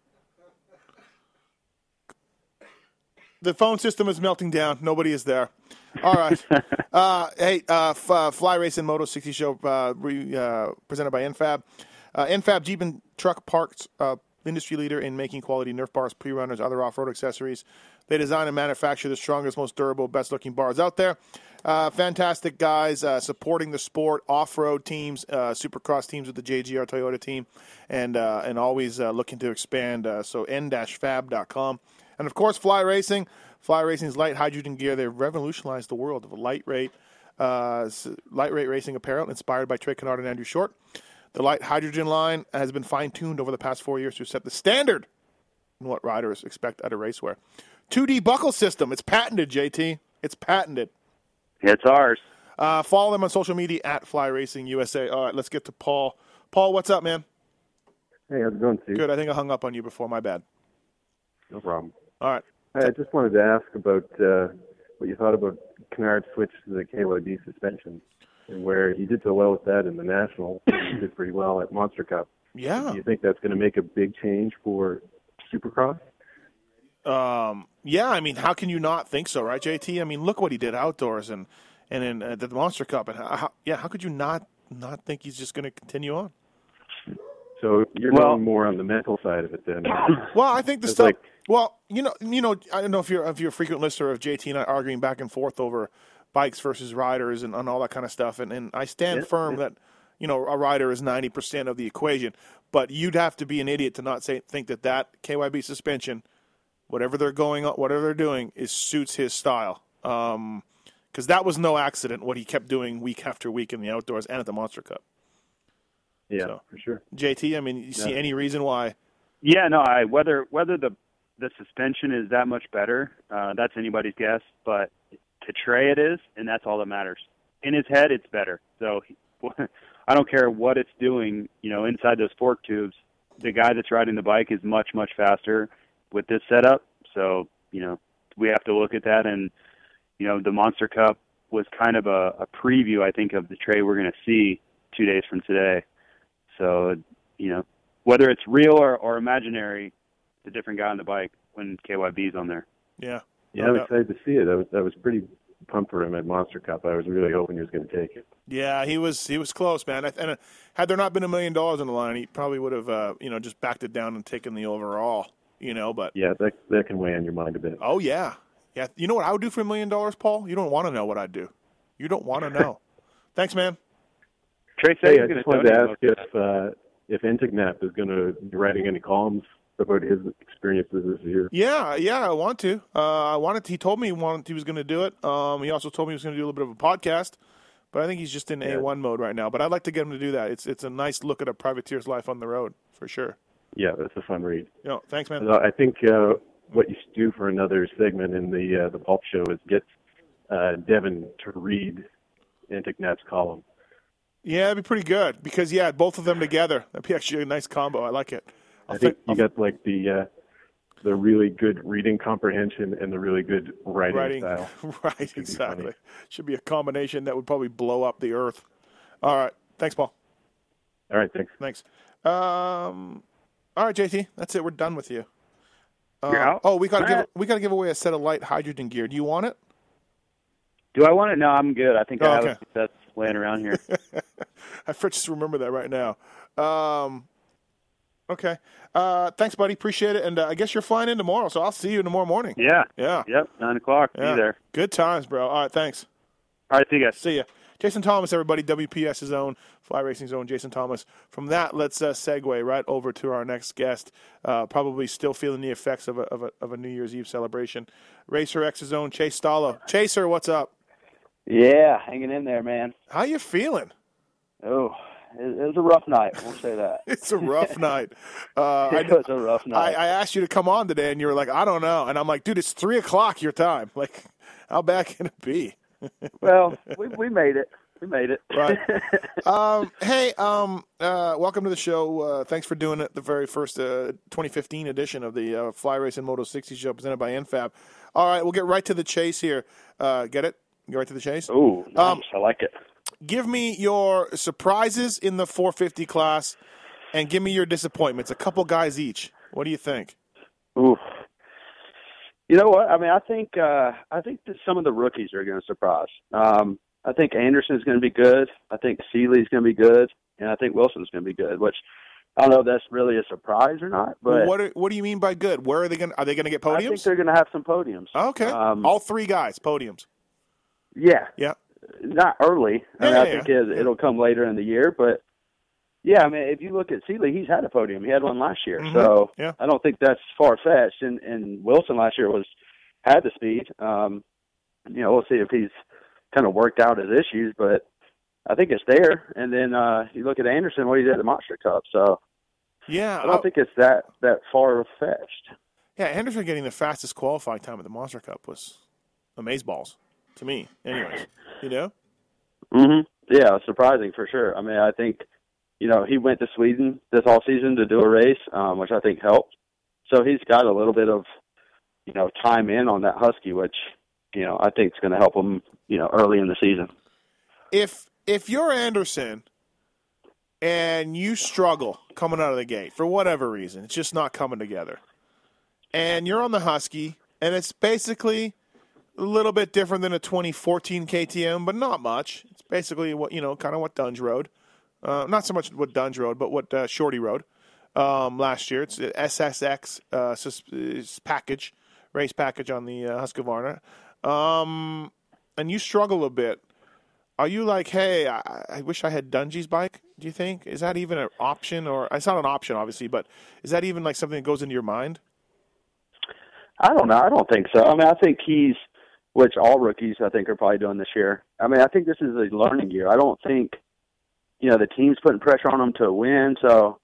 The phone system is melting down. Nobody is there. All right. [laughs] uh, hey, uh, f- uh, Fly Racing Moto 60 show uh, re- uh, presented by NFAB. Uh, NFAB Jeep and Truck Parts, uh, industry leader in making quality Nerf bars, pre runners, other off road accessories. They design and manufacture the strongest, most durable, best looking bars out there. Uh, fantastic guys uh, supporting the sport, off road teams, uh, supercross teams with the JGR Toyota team, and uh, and always uh, looking to expand. Uh, so n-fab.com. And of course, Fly Racing. Fly Racing's light hydrogen gear. They've revolutionized the world of light rate, light rate racing apparel, inspired by Trey Canard and Andrew Short. The light hydrogen line has been fine tuned over the past four years to set the standard in what riders expect at a racewear. 2D buckle system. It's patented, JT. It's patented. It's ours. Uh, follow them on social media at Fly Racing USA. All right, let's get to Paul. Paul, what's up, man? Hey, how's it going, Steve? Good. I think I hung up on you before. My bad. No problem. All right. Hey, I just wanted to ask about uh, what you thought about Canard's switch to the KYB suspension and where he did so well with that in the National. he did pretty well at Monster Cup. Yeah. Do you think that's going to make a big change for Supercross? Um, yeah, I mean, how can you not think so, right, JT? I mean, look what he did outdoors and and in uh, the Monster Cup, and how, how, yeah, how could you not not think he's just going to continue on? So you're Well- going more on the mental side of it then. [coughs] Well, I think the It's stuff. like- well, you know, you know, I don't know if you're if you're a frequent listener of JT and I arguing back and forth over bikes versus riders and, and all that kind of stuff, and, and I stand Yeah, firm yeah. that you know a rider is ninety percent of the equation, but you'd have to be an idiot to not say think that that KYB suspension, whatever they're going on, whatever they're doing, is suits his style. Um, because that was no accident what he kept doing week after week in the outdoors and at the Monster Cup. Yeah, So. for sure. JT, I mean, you see any reason why? Yeah, no, I whether whether the the suspension is that much better, uh, that's anybody's guess. But to Trey, it is, and that's all that matters. In his head, it's better. So [laughs] I don't care what it's doing. You know, inside those fork tubes, the guy that's riding the bike is much much faster with this setup. So you know, we have to look at that. And you know, the Monster Cup was kind of a, a preview, I think, of the trade we're going to see two days from today. So you know, whether it's real or, or imaginary, a different guy on the bike when KYB's on there. Yeah. Yeah, I'm excited to see it. I was, I was pretty pumped for him at Monster Cup. I was really hoping he was going to take it. Yeah, he was he was close, man. And uh, had there not been a million dollars on the line, he probably would have, uh, you know, just backed it down and taken the overall. You know, but yeah, that that can weigh on your mind a bit. Oh yeah, yeah. You know what I would do for a million dollars, Paul? You don't want to know what I'd do. You don't want to know. [laughs] Thanks, man. Trace, hey, I just wanted to ask if uh, if Enticknap is going to be writing any columns about his experiences this year. Yeah, yeah, I want to. Uh, I wanted. To, he told me he wanted. He was going to do it. Um, he also told me he was going to do a little bit of a podcast, but I think he's just in Yeah. A one mode right now. But I'd like to get him to do that. It's it's a nice look at a privateer's life on the road for sure. Yeah, that's a fun read. You know, thanks, man. So I think uh, what you should do for another segment in the uh, the pulp show is get uh, Devin to read Enticknap's column. Yeah, it'd be pretty good because yeah, both of them together. That'd be actually a nice combo. I like it. I think you got like the uh, the really good reading comprehension and the really good writing, Writing, style. [laughs] right? Exactly. Should be a combination that would probably blow up the earth. All right, thanks, Paul. All right, thanks. Thanks. Um, all right, JT, that's it. We're done with you. Uh, You're? Oh, we got to give right. we got to give away a set of light hydrogen gear. Do you want it? Do I want it? No, I'm good. I think Oh, I have okay. a few sets laying around here. [laughs] I for- just remember that right now. Um, okay. Uh, thanks, buddy. Appreciate it. And uh, I guess you're flying in tomorrow, so I'll see you tomorrow morning. yeah. Yeah. Yep. Nine o'clock. Yeah. Be there. Good times, bro. All right, thanks. All right, see you guys. See ya. Jason Thomas, everybody, WPS's own, Fly Racing's own Jason Thomas. From that, let's uh, segue right over to our next guest. Uh, probably still feeling the effects of a, of, a, of a New Year's Eve celebration. Racer X's own Chase Stallo. Chaser, what's up? Yeah, hanging in there, man. How you feeling? Oh, it, it was a rough night. We'll say that. [laughs] It's a rough [laughs] night. Uh, I, it was a rough night. I asked you to come on today, and you were like, I don't know. And I'm like, dude, it's 3 o'clock your time. [laughs] Like, how bad can it be? well, we we made it. We made it. Right. um, hey, um, uh, welcome to the show. Uh, thanks for doing it. The very first uh, 2015 edition of the uh, Fly and Moto 60 show presented by NFAB. All right, we'll get right to the chase here. Uh, get it? Get right to the chase. Ooh, Um. I like it. Give me your surprises in the 450 class, and give me your disappointments. A couple guys each. What do you think? Ooh. You know what? I mean, I think uh, I think that some of the rookies are going to surprise. Um, I think Anderson's going to be good. I think Seely's going to be good, and I think Wilson's going to be good. Which I don't know if that's really a surprise or not, but what do, What do you mean by good? Where are they going? Are they going to get podiums? I think they're going to have some podiums. Okay, Um, all three guys podiums. Yeah. Yeah. Not early. I mean, Yeah, I think yeah. it, it'll come later in the year, but yeah, I mean, if you look at Seely, he's had a podium. He had one last year, Mhm. so Yeah. I don't think that's far fetched. And, and Wilson last year was had the speed. Um, you know, we'll see if he's kind of worked out his issues, but I think it's there. And then uh, you look at Anderson, what he did at the Monster Cup. So Yeah, I don't think it's that that far fetched. Yeah, Anderson getting the fastest qualifying time at the Monster Cup was amazeballs to me. Anyways, you know. hmm Yeah, surprising for sure. I mean, I think you know he went to Sweden this all season to do a race, um, which I think helped. So he's got a little bit of you know time in on that Husky, which you know I think is going to help him you know early in the season. If if you're Anderson and you struggle coming out of the gate for whatever reason, it's just not coming together, and you're on the Husky, and it's basically a little bit different than a 2014 KTM, but not much. It's basically what you know, kind of what Dungey rode. Uh, not so much what Dungey rode, but what uh, Shorty rode um, last year. It's SSX uh, sus- package, race package on the uh, Husqvarna. Um, and you struggle a bit. Are you like, hey, I, I wish I had Dungey's bike? Do you think is that even an option, or it's not an option, obviously, but is that even like something that goes into your mind? I don't know. I don't think so. I mean, I think he's which all rookies I think are probably doing this year. I mean, I think this is a learning year. I don't think you know the team's putting pressure on him to win. So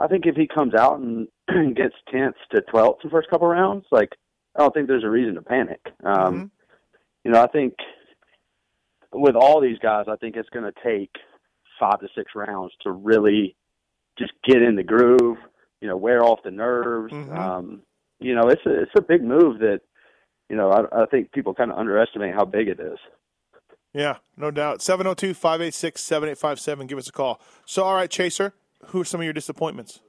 I think if he comes out and [clears throat] gets tenths to twelfths the first couple rounds, like I don't think there's a reason to panic. Um, You know, I think with all these guys, I think it's going to take five to six rounds to really just get in the groove. You know, wear off the nerves. Mhm. Um, you know, it's a it's a big move that you know, I, I think people kind of underestimate how big it is. Yeah, no doubt. 702 586 7857. Give us a call. So, all right, Chaser, who are some of your disappointments?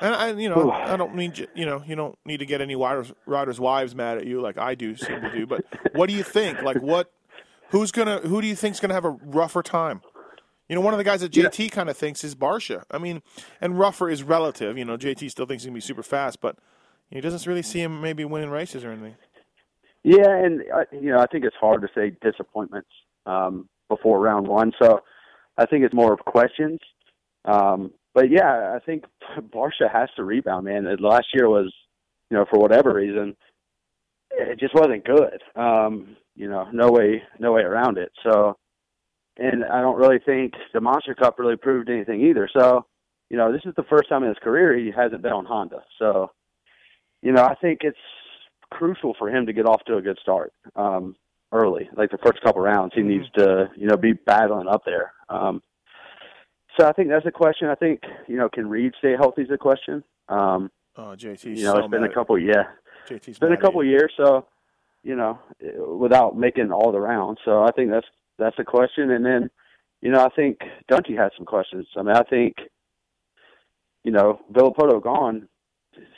And I, you know, I don't mean you- you know, you don't need to get any riders, riders' wives mad at you like I do seem to do. But what do you think? Like, what? Who's gonna? Who do you think's gonna have a rougher time? You know, one of the guys that JT kind of thinks is Barcia. I mean, and rougher is relative. You know, JT still thinks he's gonna be super fast, but he doesn't really see him maybe winning races or anything. Yeah, and uh, you know, I think it's hard to say disappointments um, before round one. So I think it's more of questions. Um, but yeah, I think [laughs] Barcia has to rebound, man. Last year was, you know, for whatever reason, it just wasn't good. Um, you know, no way, no way around it. So, and I don't really think the Monster Cup really proved anything either. So, you know, this is the first time in his career he hasn't been on Honda. So, you know, I think it's crucial for him to get off to a good start um, early, like the first couple rounds. He needs to, you know, be battling up there. Um, so I think that's a question. I think you know, can Reed stay healthy is a question. Um, Oh, JT, you know, so it's been mad a couple. Yeah, JT's it's been a couple years. So you know, without making all the rounds. So I think that's that's a question. And then, you know, I think Dungey has some questions. I mean, I think, you know, Villopoto gone.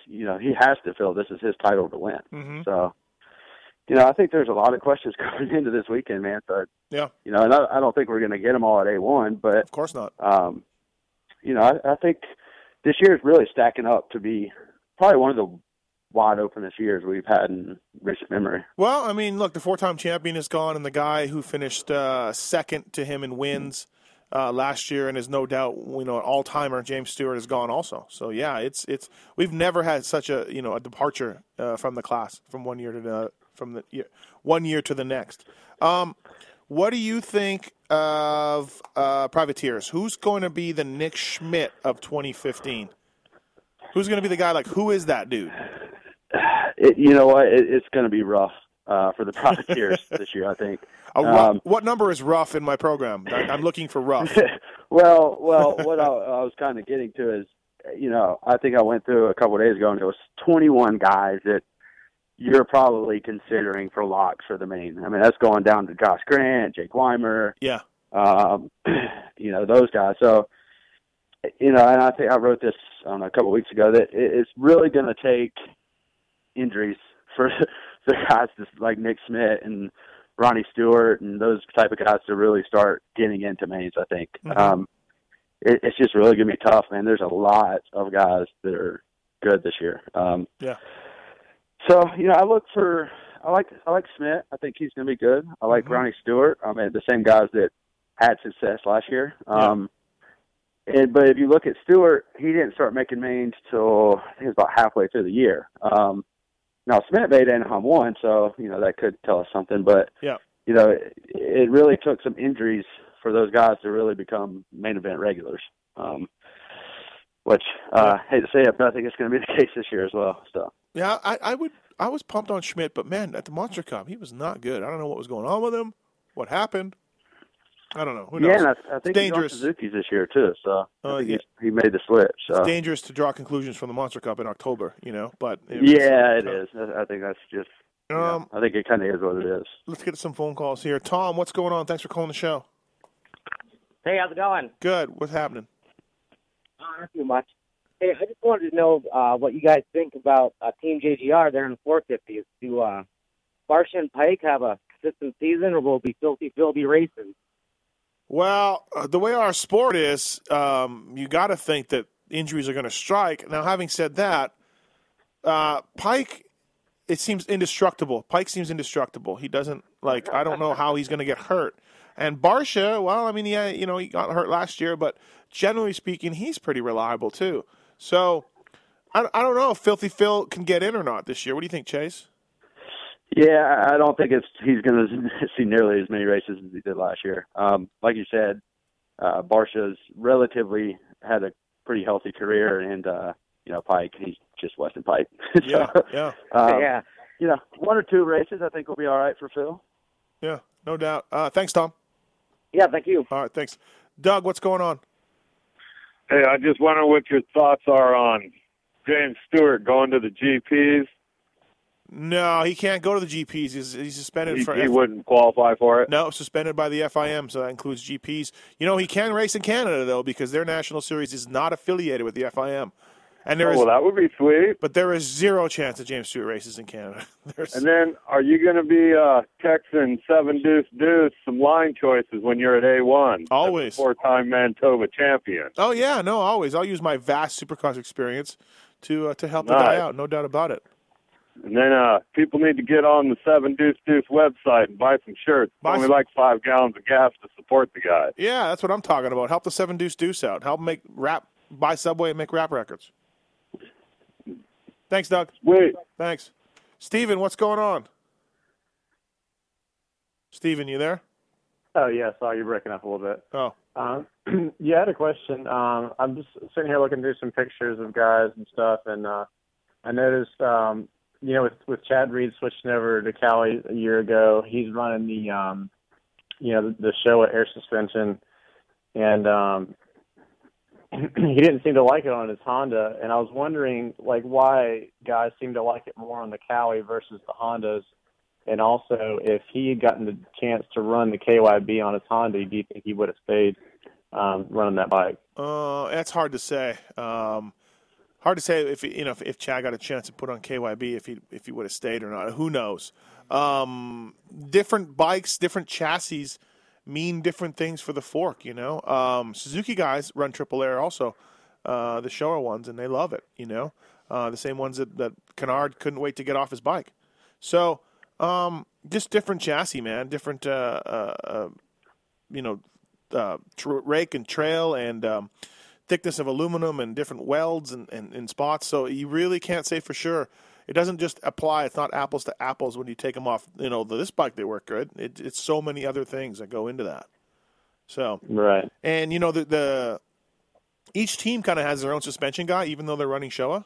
You know, he has to feel this is his title to win. Mhm. So, you know, I think there's a lot of questions [laughs] coming into this weekend, man. But Yeah. you know, and I, I don't think we're going to get them all at A1, but of course not. Um, you know, I, I think this year is really stacking up to be probably one of the wide openest years we've had in recent memory. Well, I mean, look, the four-time champion is gone, and the guy who finished uh, second to him in wins uh, last year and is no doubt you know an all-timer, James Stewart, is gone also. So yeah, it's it's we've never had such a you know a departure uh, from the class from one year to the from the year, one year to the next. Um, what do you think of uh, privateers? Who's going to be the Nick Schmidt of 2015? Who's going to be the guy? Like, who is that dude? It, you know what? It, it's going to be rough uh, for the Privateers [laughs] this year. I think. Rough, Um, what number is rough in my program? I, I'm looking for rough. [laughs] well, well, what I, I was kind of getting to is, you know, I think I went through a couple of days ago, and it was 21 guys that you're probably considering for locks for the main. I mean, that's going down to Josh Grant, Jake Weimer, Yeah. um, [clears throat] you know, those guys. So, you know, and I think I wrote this know, a couple of weeks ago that it, it's really going to take injuries for [laughs] the guys just like Nick Smith and Ronnie Stewart and those type of guys to really start getting into mains. I think Mhm. um, it, it's just really to be tough, man. There's a lot of guys that are good this year. Um, Yeah. so you know, I look for I like I like Smith. I think he's going to be good. I like Mhm. Ronnie Stewart. I mean, the same guys that had success last year. Um, and but if you look at Stewart, he didn't start making mains till I think it was about halfway through the year. Um, now Smith made Anaheim one, so you know that could tell us something. But Yeah. you know, it, it really took some injuries for those guys to really become main event regulars. Um, which uh, hate to say it, but I think it's going to be the [laughs] case this year as well. So. Yeah, I, I would. I was pumped on Schmidt, but man, at the Monster Cup, he was not good. I don't know what was going on with him. What happened? I don't know. Who knows? Yeah, and I, I it's think he's on dangerous. Suzuki's this year too. So Uh, I think yeah. he made the switch. So It's dangerous to draw conclusions from the Monster Cup in October, you know. But it was- yeah, it is. I I think that's just. you know, Um, I think it kind of is what it is. Let's get some phone calls here. Tom, what's going on? Thanks for calling the show. Hey, how's it going? Good. What's happening? Uh, not too much. Hey, I just wanted to know uh, what you guys think about uh, Team JGR there in the 450s. Do uh, Barcia and Peick have a consistent season, or will it be Filthy Phil be racing? Well, uh, the way our sport is, um, you got to think that injuries are going to strike. Now, having said that, uh, Peick, it seems indestructible. Peick seems indestructible. He doesn't like. I don't know how he's going to get hurt. And Barcia, well, I mean, yeah, you know, he got hurt last year, but generally speaking, he's pretty reliable too. So, I, I don't know if Filthy Phil can get in or not this year. What do you think, Chase? Yeah, I don't think it's he's going [laughs] to see nearly as many races as he did last year. Um, like you said, uh, Barcia's relatively had a pretty healthy career, and uh, you know Peick, he just wasn't Peick. [laughs] Yeah, yeah, um, Yeah. You know, one or two races I think will be all right for Phil. yeah, no doubt. Uh, thanks, Tom. Yeah, thank you. All right, thanks, Doug. What's going on? Hey, I just wonder what your thoughts are on James Stewart going to the GPs. No, he can't go to the GPs. He's, he's suspended He, for. he wouldn't qualify for it. No, suspended by the FIM, so that includes GPs. You know, he can race in Canada though because their national series is not affiliated with the FIM, and there Oh, is. well, that would be sweet. But there is zero chance that James Stewart races in Canada. [laughs] There's, And then, are you going to be uh, texting seven deuce deuce some line choices when you're at A1? Always. Four-time Manitoba champion. oh yeah, no, always. I'll use my vast supercross experience to uh, to help the guy out. No doubt about it. And then uh, people need to get on the Seven Deuce Deuce website and buy some shirts. It's Buy only some- like five gallons of gas to support the guy. Yeah, that's what I'm talking about. Help the seven deuce deuce out. Help make rap buy Subway and make rap records. Thanks, Doug. Wait. Thanks. Steven, what's going on? Steven, you there? Oh yeah, sorry, you're breaking up a little bit. Oh. Um, [clears throat] yeah, I had a question. Um, I'm just sitting here looking through some pictures of guys and stuff, and uh, I noticed, um, you know, with with Chad Reed switching over to Kawi a year ago, he's running the, um, you know, the, the Showa air suspension, and um, [clears throat] he didn't seem to like it on his Honda, and I was wondering, like, why guys seem to like it more on the Kawi versus the Hondas. And also, if he had gotten the chance to run the KYB on his Honda, do you think he would have stayed um, running that bike? Uh, that's hard to say. Um, hard to say if you know if, if Chad got a chance to put on KYB if he if he would have stayed or not. Who knows? Um, different bikes, different chassis mean different things for the fork. You know, um, Suzuki guys run triple air also, uh, the Showa ones, and they love it. You know, uh, the same ones that that Canard couldn't wait to get off his bike. So um, just different chassis, man. Different, uh, uh, uh, you know, uh, rake and trail and um, thickness of aluminum and different welds and, and, and spots. So you really can't say for sure. It doesn't just apply. It's not apples to apples when you take them off. You know, this bike they work good. It, it's so many other things that go into that. So Right. and you know the the each team kind of has their own suspension guy, even though they're running Showa.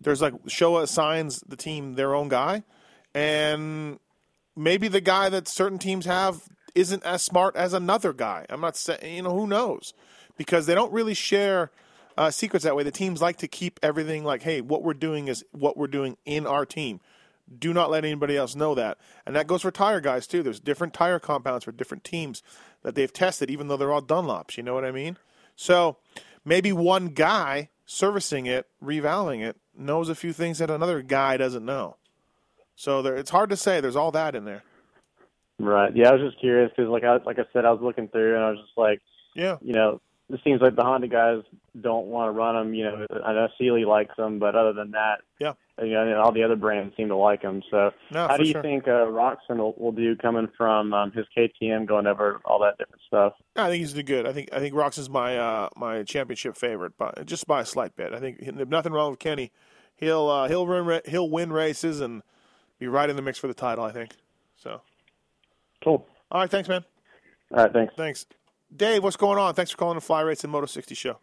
There's like Showa assigns the team their own guy, and maybe the guy that certain teams have isn't as smart as another guy. I'm not saying you know who knows because they don't really share uh, secrets that way. The teams like to keep everything like, hey, what we're doing is what we're doing in our team. Do not let anybody else know that. And that goes for tire guys too. There's different tire compounds for different teams that they've tested, even though they're all Dunlops. You know what I mean? So maybe one guy servicing it, revalving it, knows a few things that another guy doesn't know. So there, it's hard to say. There's all that in there. Right. Yeah, I was just curious because, like I like I said, I was looking through and I was just like, Yeah. you know, it seems like the Honda guys don't want to run them. You know, I know Seely likes them, but other than that, Yeah. you know, all the other brands seem to like them. So, No, how do you sure. think uh, Roczen will, will do coming from um, his KTM, going over all that different stuff? I think he's do good. I think I think Rox is my uh, my championship favorite, but just by a slight bit. I think nothing wrong with Kenny. He'll uh, he'll run he'll win races and be right in the mix for the title. I think. So. Cool. All right. Thanks, man. All right. Thanks. Thanks, Dave. What's going on? Thanks for calling the Fly Racing Moto 60 show.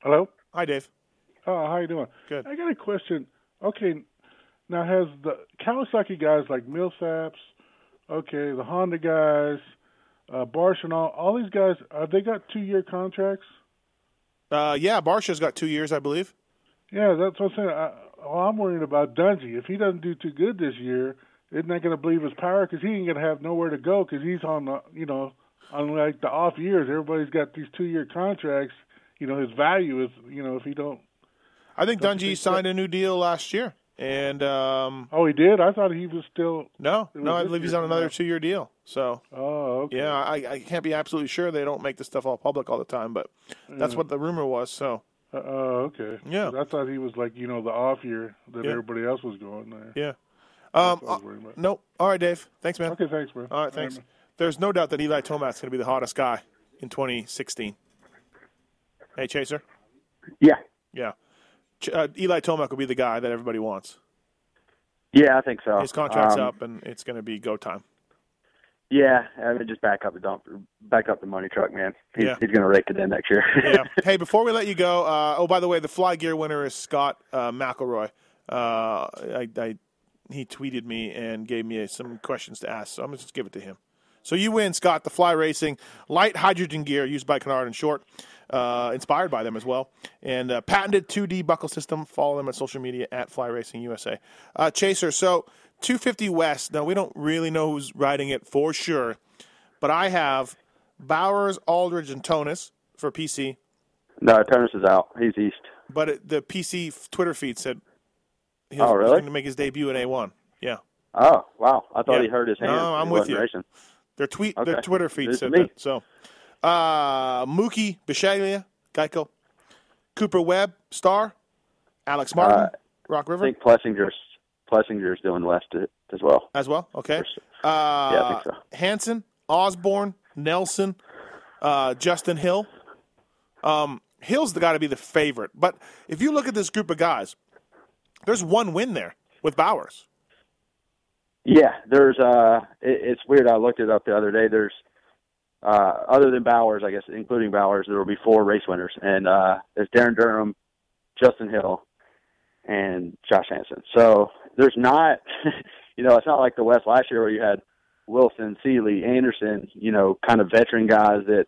Hello. Hi, Dave. Oh, how you doing? Good. I got a question. Okay, now has the Kawasaki guys like Millsaps, okay, the Honda guys, uh, Barsh and all, all these guys, have they got two-year contracts? Uh, yeah, Barcia's got two years, I believe. Yeah, that's what I'm saying. I, well, I'm worried about Dungey. If he doesn't do too good this year, isn't that going to believe his power? Because he ain't going to have nowhere to go because he's on the, you know, on like the off years. Everybody's got these two-year contracts. You know, his value is, you know, if he don't. I think Don't Dungey signed a new deal last year, and um, oh, he did. I thought he was still. no, it no, I believe he's on another two-year deal. So. Oh, okay. Yeah, I, I can't be absolutely sure. They don't make this stuff all public all the time, but that's what the rumor was. So. Uh, oh, okay. Yeah. I thought he was like you know the off year that Yeah. everybody else was going there. Yeah. That's Um, what I was worried about. no. All right, Dave. Thanks, man. Okay, thanks, bro. All right, thanks. There's no doubt that Eli Tomac going to be the hottest guy in 2016. Hey, Chaser. Yeah. Yeah. Ch- Uh, Eli Tomac will be the guy that everybody wants. Yeah, I think so. His contract's Um, up, and it's going to be go time. Yeah, I mean, just back up the dump, back up the money truck, man. He's, Yeah. he's going to rake it in next year. yeah. [laughs] Hey, before we let you go, uh, oh, by the way, the Fly Gear winner is Scott uh, McElroy. Uh, I, I, he tweeted me and gave me some questions to ask, so I'm going to just give it to him. So you win, Scott, the Fly Racing light hydrogen gear used by Canard and Short. uh, inspired by them as well. And uh, patented 2D buckle system. Follow them on social media at Fly Racing USA. Uh, Chaser, so 250 West. Now, we don't really know who's riding it for sure, but I have Bowers, Aldridge, and Tonus for PC. No, Tonus is out. He's east. But it, the PC Twitter feed said he Oh, was really? going to make his debut in A1. Yeah. Oh, wow. I thought Yeah. he hurt his hand. No, I'm with you. racing. Their tweet, their Okay. Twitter feed said me. that. So, uh, Mookie Bisceglia, Geico, Cooper Webb, Star, Alex Martin, Uh, Rock River. I think Plessinger's Plessinger's doing west as well. as well. Okay. Yeah, I Uh, think so. Hansen, Osborne, Nelson, uh, Justin Hill. Um, Hill's got to be the favorite. But if you look at this group of guys, there's one win there with Bowers. Yeah, there's uh, it, it's weird. I looked it up the other day. There's uh, other than Bowers, I guess, including Bowers, there will be four race winners, and uh, there's Darryn Durham, Justin Hill, and Josh Hansen. So there's not, [laughs] you know, it's not like the West last year where you had Wilson, Seely, Anderson, you know, kind of veteran guys that,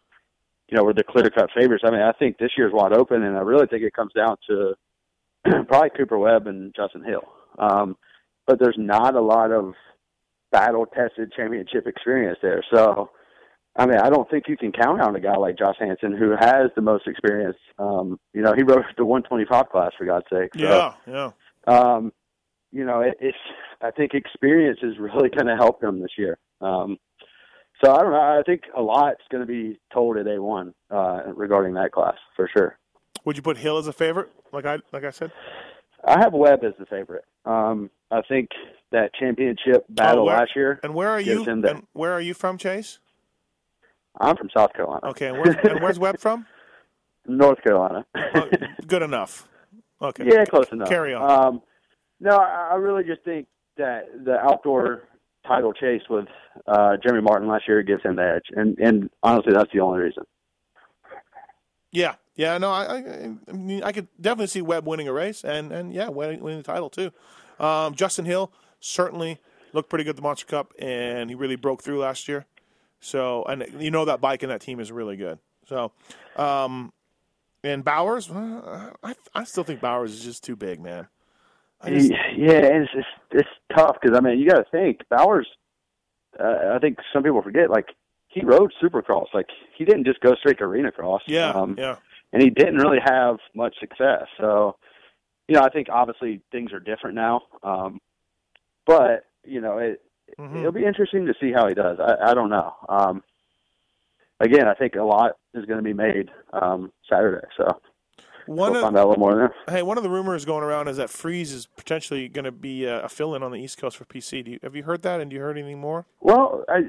you know, were the clear cut favorites. I mean, I think this year's wide open, and I really think it comes down to [clears throat] probably Cooper Webb and Justin Hill. Um, but there's not a lot of battle tested championship experience there. So, I mean, I don't think you can count on a guy like Josh Hansen who has the most experience. Um, you know, he rode the 125 class for God's sake. So, Yeah, yeah. um, you know, it, it's. I think experience is really going to help him this year. Um, so I don't know. I think a lot's going to be told at A1 uh, regarding that class for sure. Would you put Hill as a favorite? Like I like I said. I have Webb as the favorite. Um, I think that championship battle Oh, where- last year. And where are you? the- And where are you from, Chase? I'm from South Carolina. Okay, and where's, and where's Webb from? [laughs] North Carolina. Good enough. Okay. Yeah, close enough. Carry on. Um, no, I I really just think that the outdoor title chase with uh, Jeremy Martin last year gives him the edge, and and honestly, that's the only reason. Yeah, yeah, no, I, I, I mean, I could definitely see Webb winning a race, and and yeah, winning, winning the title too. Um, Justin Hill certainly looked pretty good at the Monster Cup, and he really broke through last year. So, and you know that bike and that team is really good. So, um, and Bowers, uh, I I still think Bowers is just too big, man. Just, yeah, and it's it's, it's tough because I mean, you got to think Bowers. Uh, I think some people forget, like he rode Supercross. Like he didn't just go straight to arena cross. yeah, Um, yeah. And he didn't really have much success. So, you know, I think obviously things are different now. Um, but you know, it Mm-hmm. it'll be interesting to see how he does. I, I don't know. Um, again, I think a lot is going to be made um, Saturday. So One we'll of, find out a little more there. hey, one of the rumors going around is that Friese is potentially going to be uh, a fill-in on the East Coast for PC. Do you, have you heard that? And do you heard anything more? Well, I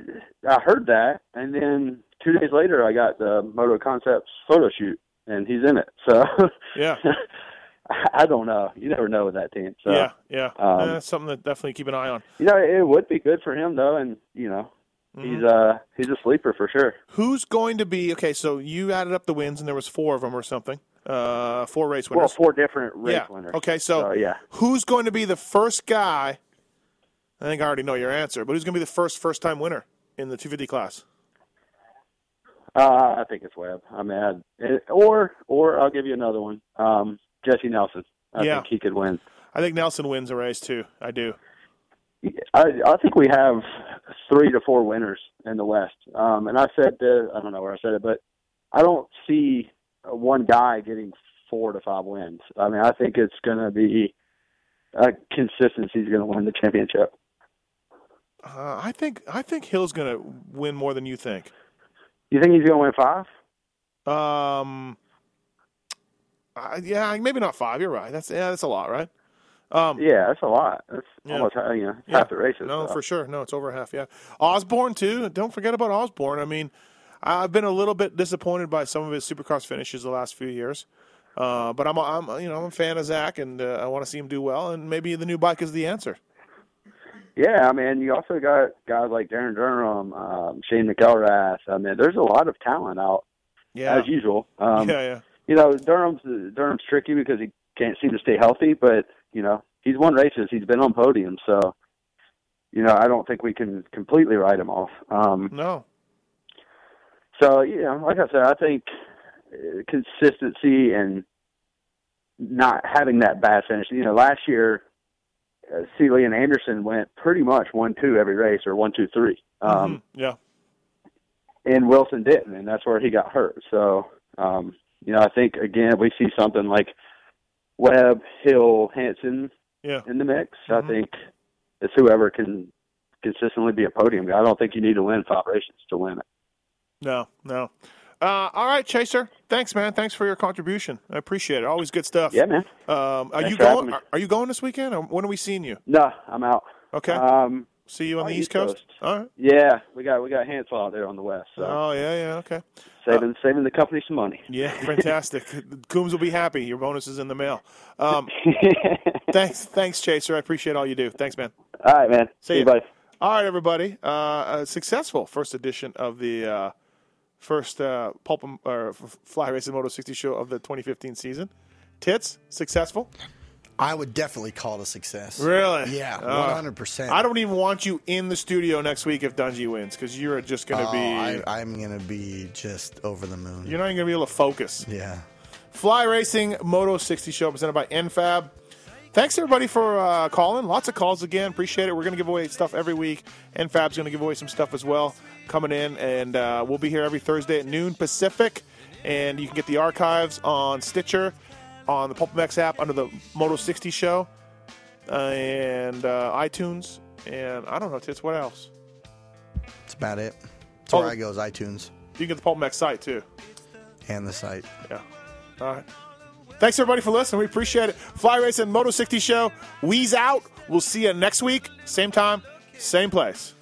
I heard that, and then two days later, I got the Moto Concepts photo shoot, and he's in it. So Yeah. [laughs] I don't know. You never know with that team. So yeah, yeah. um, that's something that definitely keep an eye on. you know, it would be good for him though, and you know, he's uh he's a sleeper for sure. Who's going to be okay? So you added up the wins, and there was four of them or something. Uh, four race winners. Well, four different race yeah. winners. Okay, so So, yeah. who's going to be the first guy? I think I already know your answer, but who's going to be the first first time winner in the 250 class? Uh, I think it's Webb. I mean, I'd, or or I'll give you another one. Um, Jessy Nelson. I Yeah. think he could win. I think Nelson wins the race too. I do. I I think we have three to four winners in the West. Um, and I said I don't know where I said it, but I don't see one guy getting four to five wins. I mean, I think it's going to be uh, consistency is going to win the championship. Uh, I think I think Hill's going to win more than you think. You think he's going to win five? Um, uh, yeah, maybe not five. You're right. That's yeah, that's a lot, right? Um, Yeah, that's a lot. That's Yeah. almost uh, you know Yeah. half the races. No, so. for sure. No, it's over half. Yeah, Osborne too. Don't forget about Osborne. I mean, I've been a little bit disappointed by some of his Supercross finishes the last few years, uh, but I'm, I'm, you know, I'm a fan of Zach, and uh, I want to see him do well. And maybe the new bike is the answer. Yeah, I mean, you also got guys like Darryn Durham, um, Shane McElrath. I mean, there's a lot of talent out Yeah. as usual. Um, yeah, yeah. You know, Durham's Durham's tricky because he can't seem to stay healthy, but you know, he's won races. He's been on podiums, so you know, I don't think we can completely write him off. Um, No. so you know, like I said, I think uh, consistency and not having that bad finish. You know, last year, uh, Seely and Anderson went pretty much one two every race or one two three. Um, Mhm, yeah. and Wilson didn't, and that's where he got hurt. So, um, you know, I think again we see something like Webb, Hill, Hansen Yeah. in the mix. Mm-hmm. I think it's whoever can consistently be a podium guy. I don't think you need to win five races to win it. No, no. Uh, all right, Chaser. Thanks, man. Thanks for your contribution. I appreciate it. Always good stuff. Yeah, man. Um, are Thanks you going? Are, are you going this weekend? Or when are we seeing you? No, I'm out. Okay. Um, See you on the East Coast. Coast. All right. yeah, we got we got Hansel out there on the west. So Oh yeah, yeah. Okay. saving saving the company some money. Yeah, [laughs] fantastic. Coombs will be happy. Your bonus is in the mail. Um, [laughs] thanks, thanks, Chaser. I appreciate all you do. Thanks, man. All right, man. See you, ya. buddy. All right, everybody. Uh, a successful first edition of the uh, first uh, Pulp or Fly Racing Moto 60 show of the 2015 season. Tits, successful. I would definitely call it a success. Really? Yeah, Uh, one hundred percent. I don't even want you in the studio next week if Dungey wins because you're just going to Oh, be. I, I'm gonna be just over the moon. you're not even going to be able to focus. Yeah. Fly Racing Moto 60 show presented by NFAB. Thanks everybody for uh, calling. Lots of calls again. Appreciate it. We're going to give away stuff every week. NFAB's going to give away some stuff as well coming in, and uh, we'll be here every Thursday at noon Pacific. And you can get the archives on Stitcher, on the PulpMX app under the Moto 60 show, uh, and uh, iTunes. And I don't know, Tits. What else? That's about it. That's Oh. where I go is iTunes You can get the PulpMX site too. and the site. Yeah. All right. Thanks everybody for listening. We appreciate it. Fly Racing Moto 60 show. We's out. We'll see you next week. Same time, same place.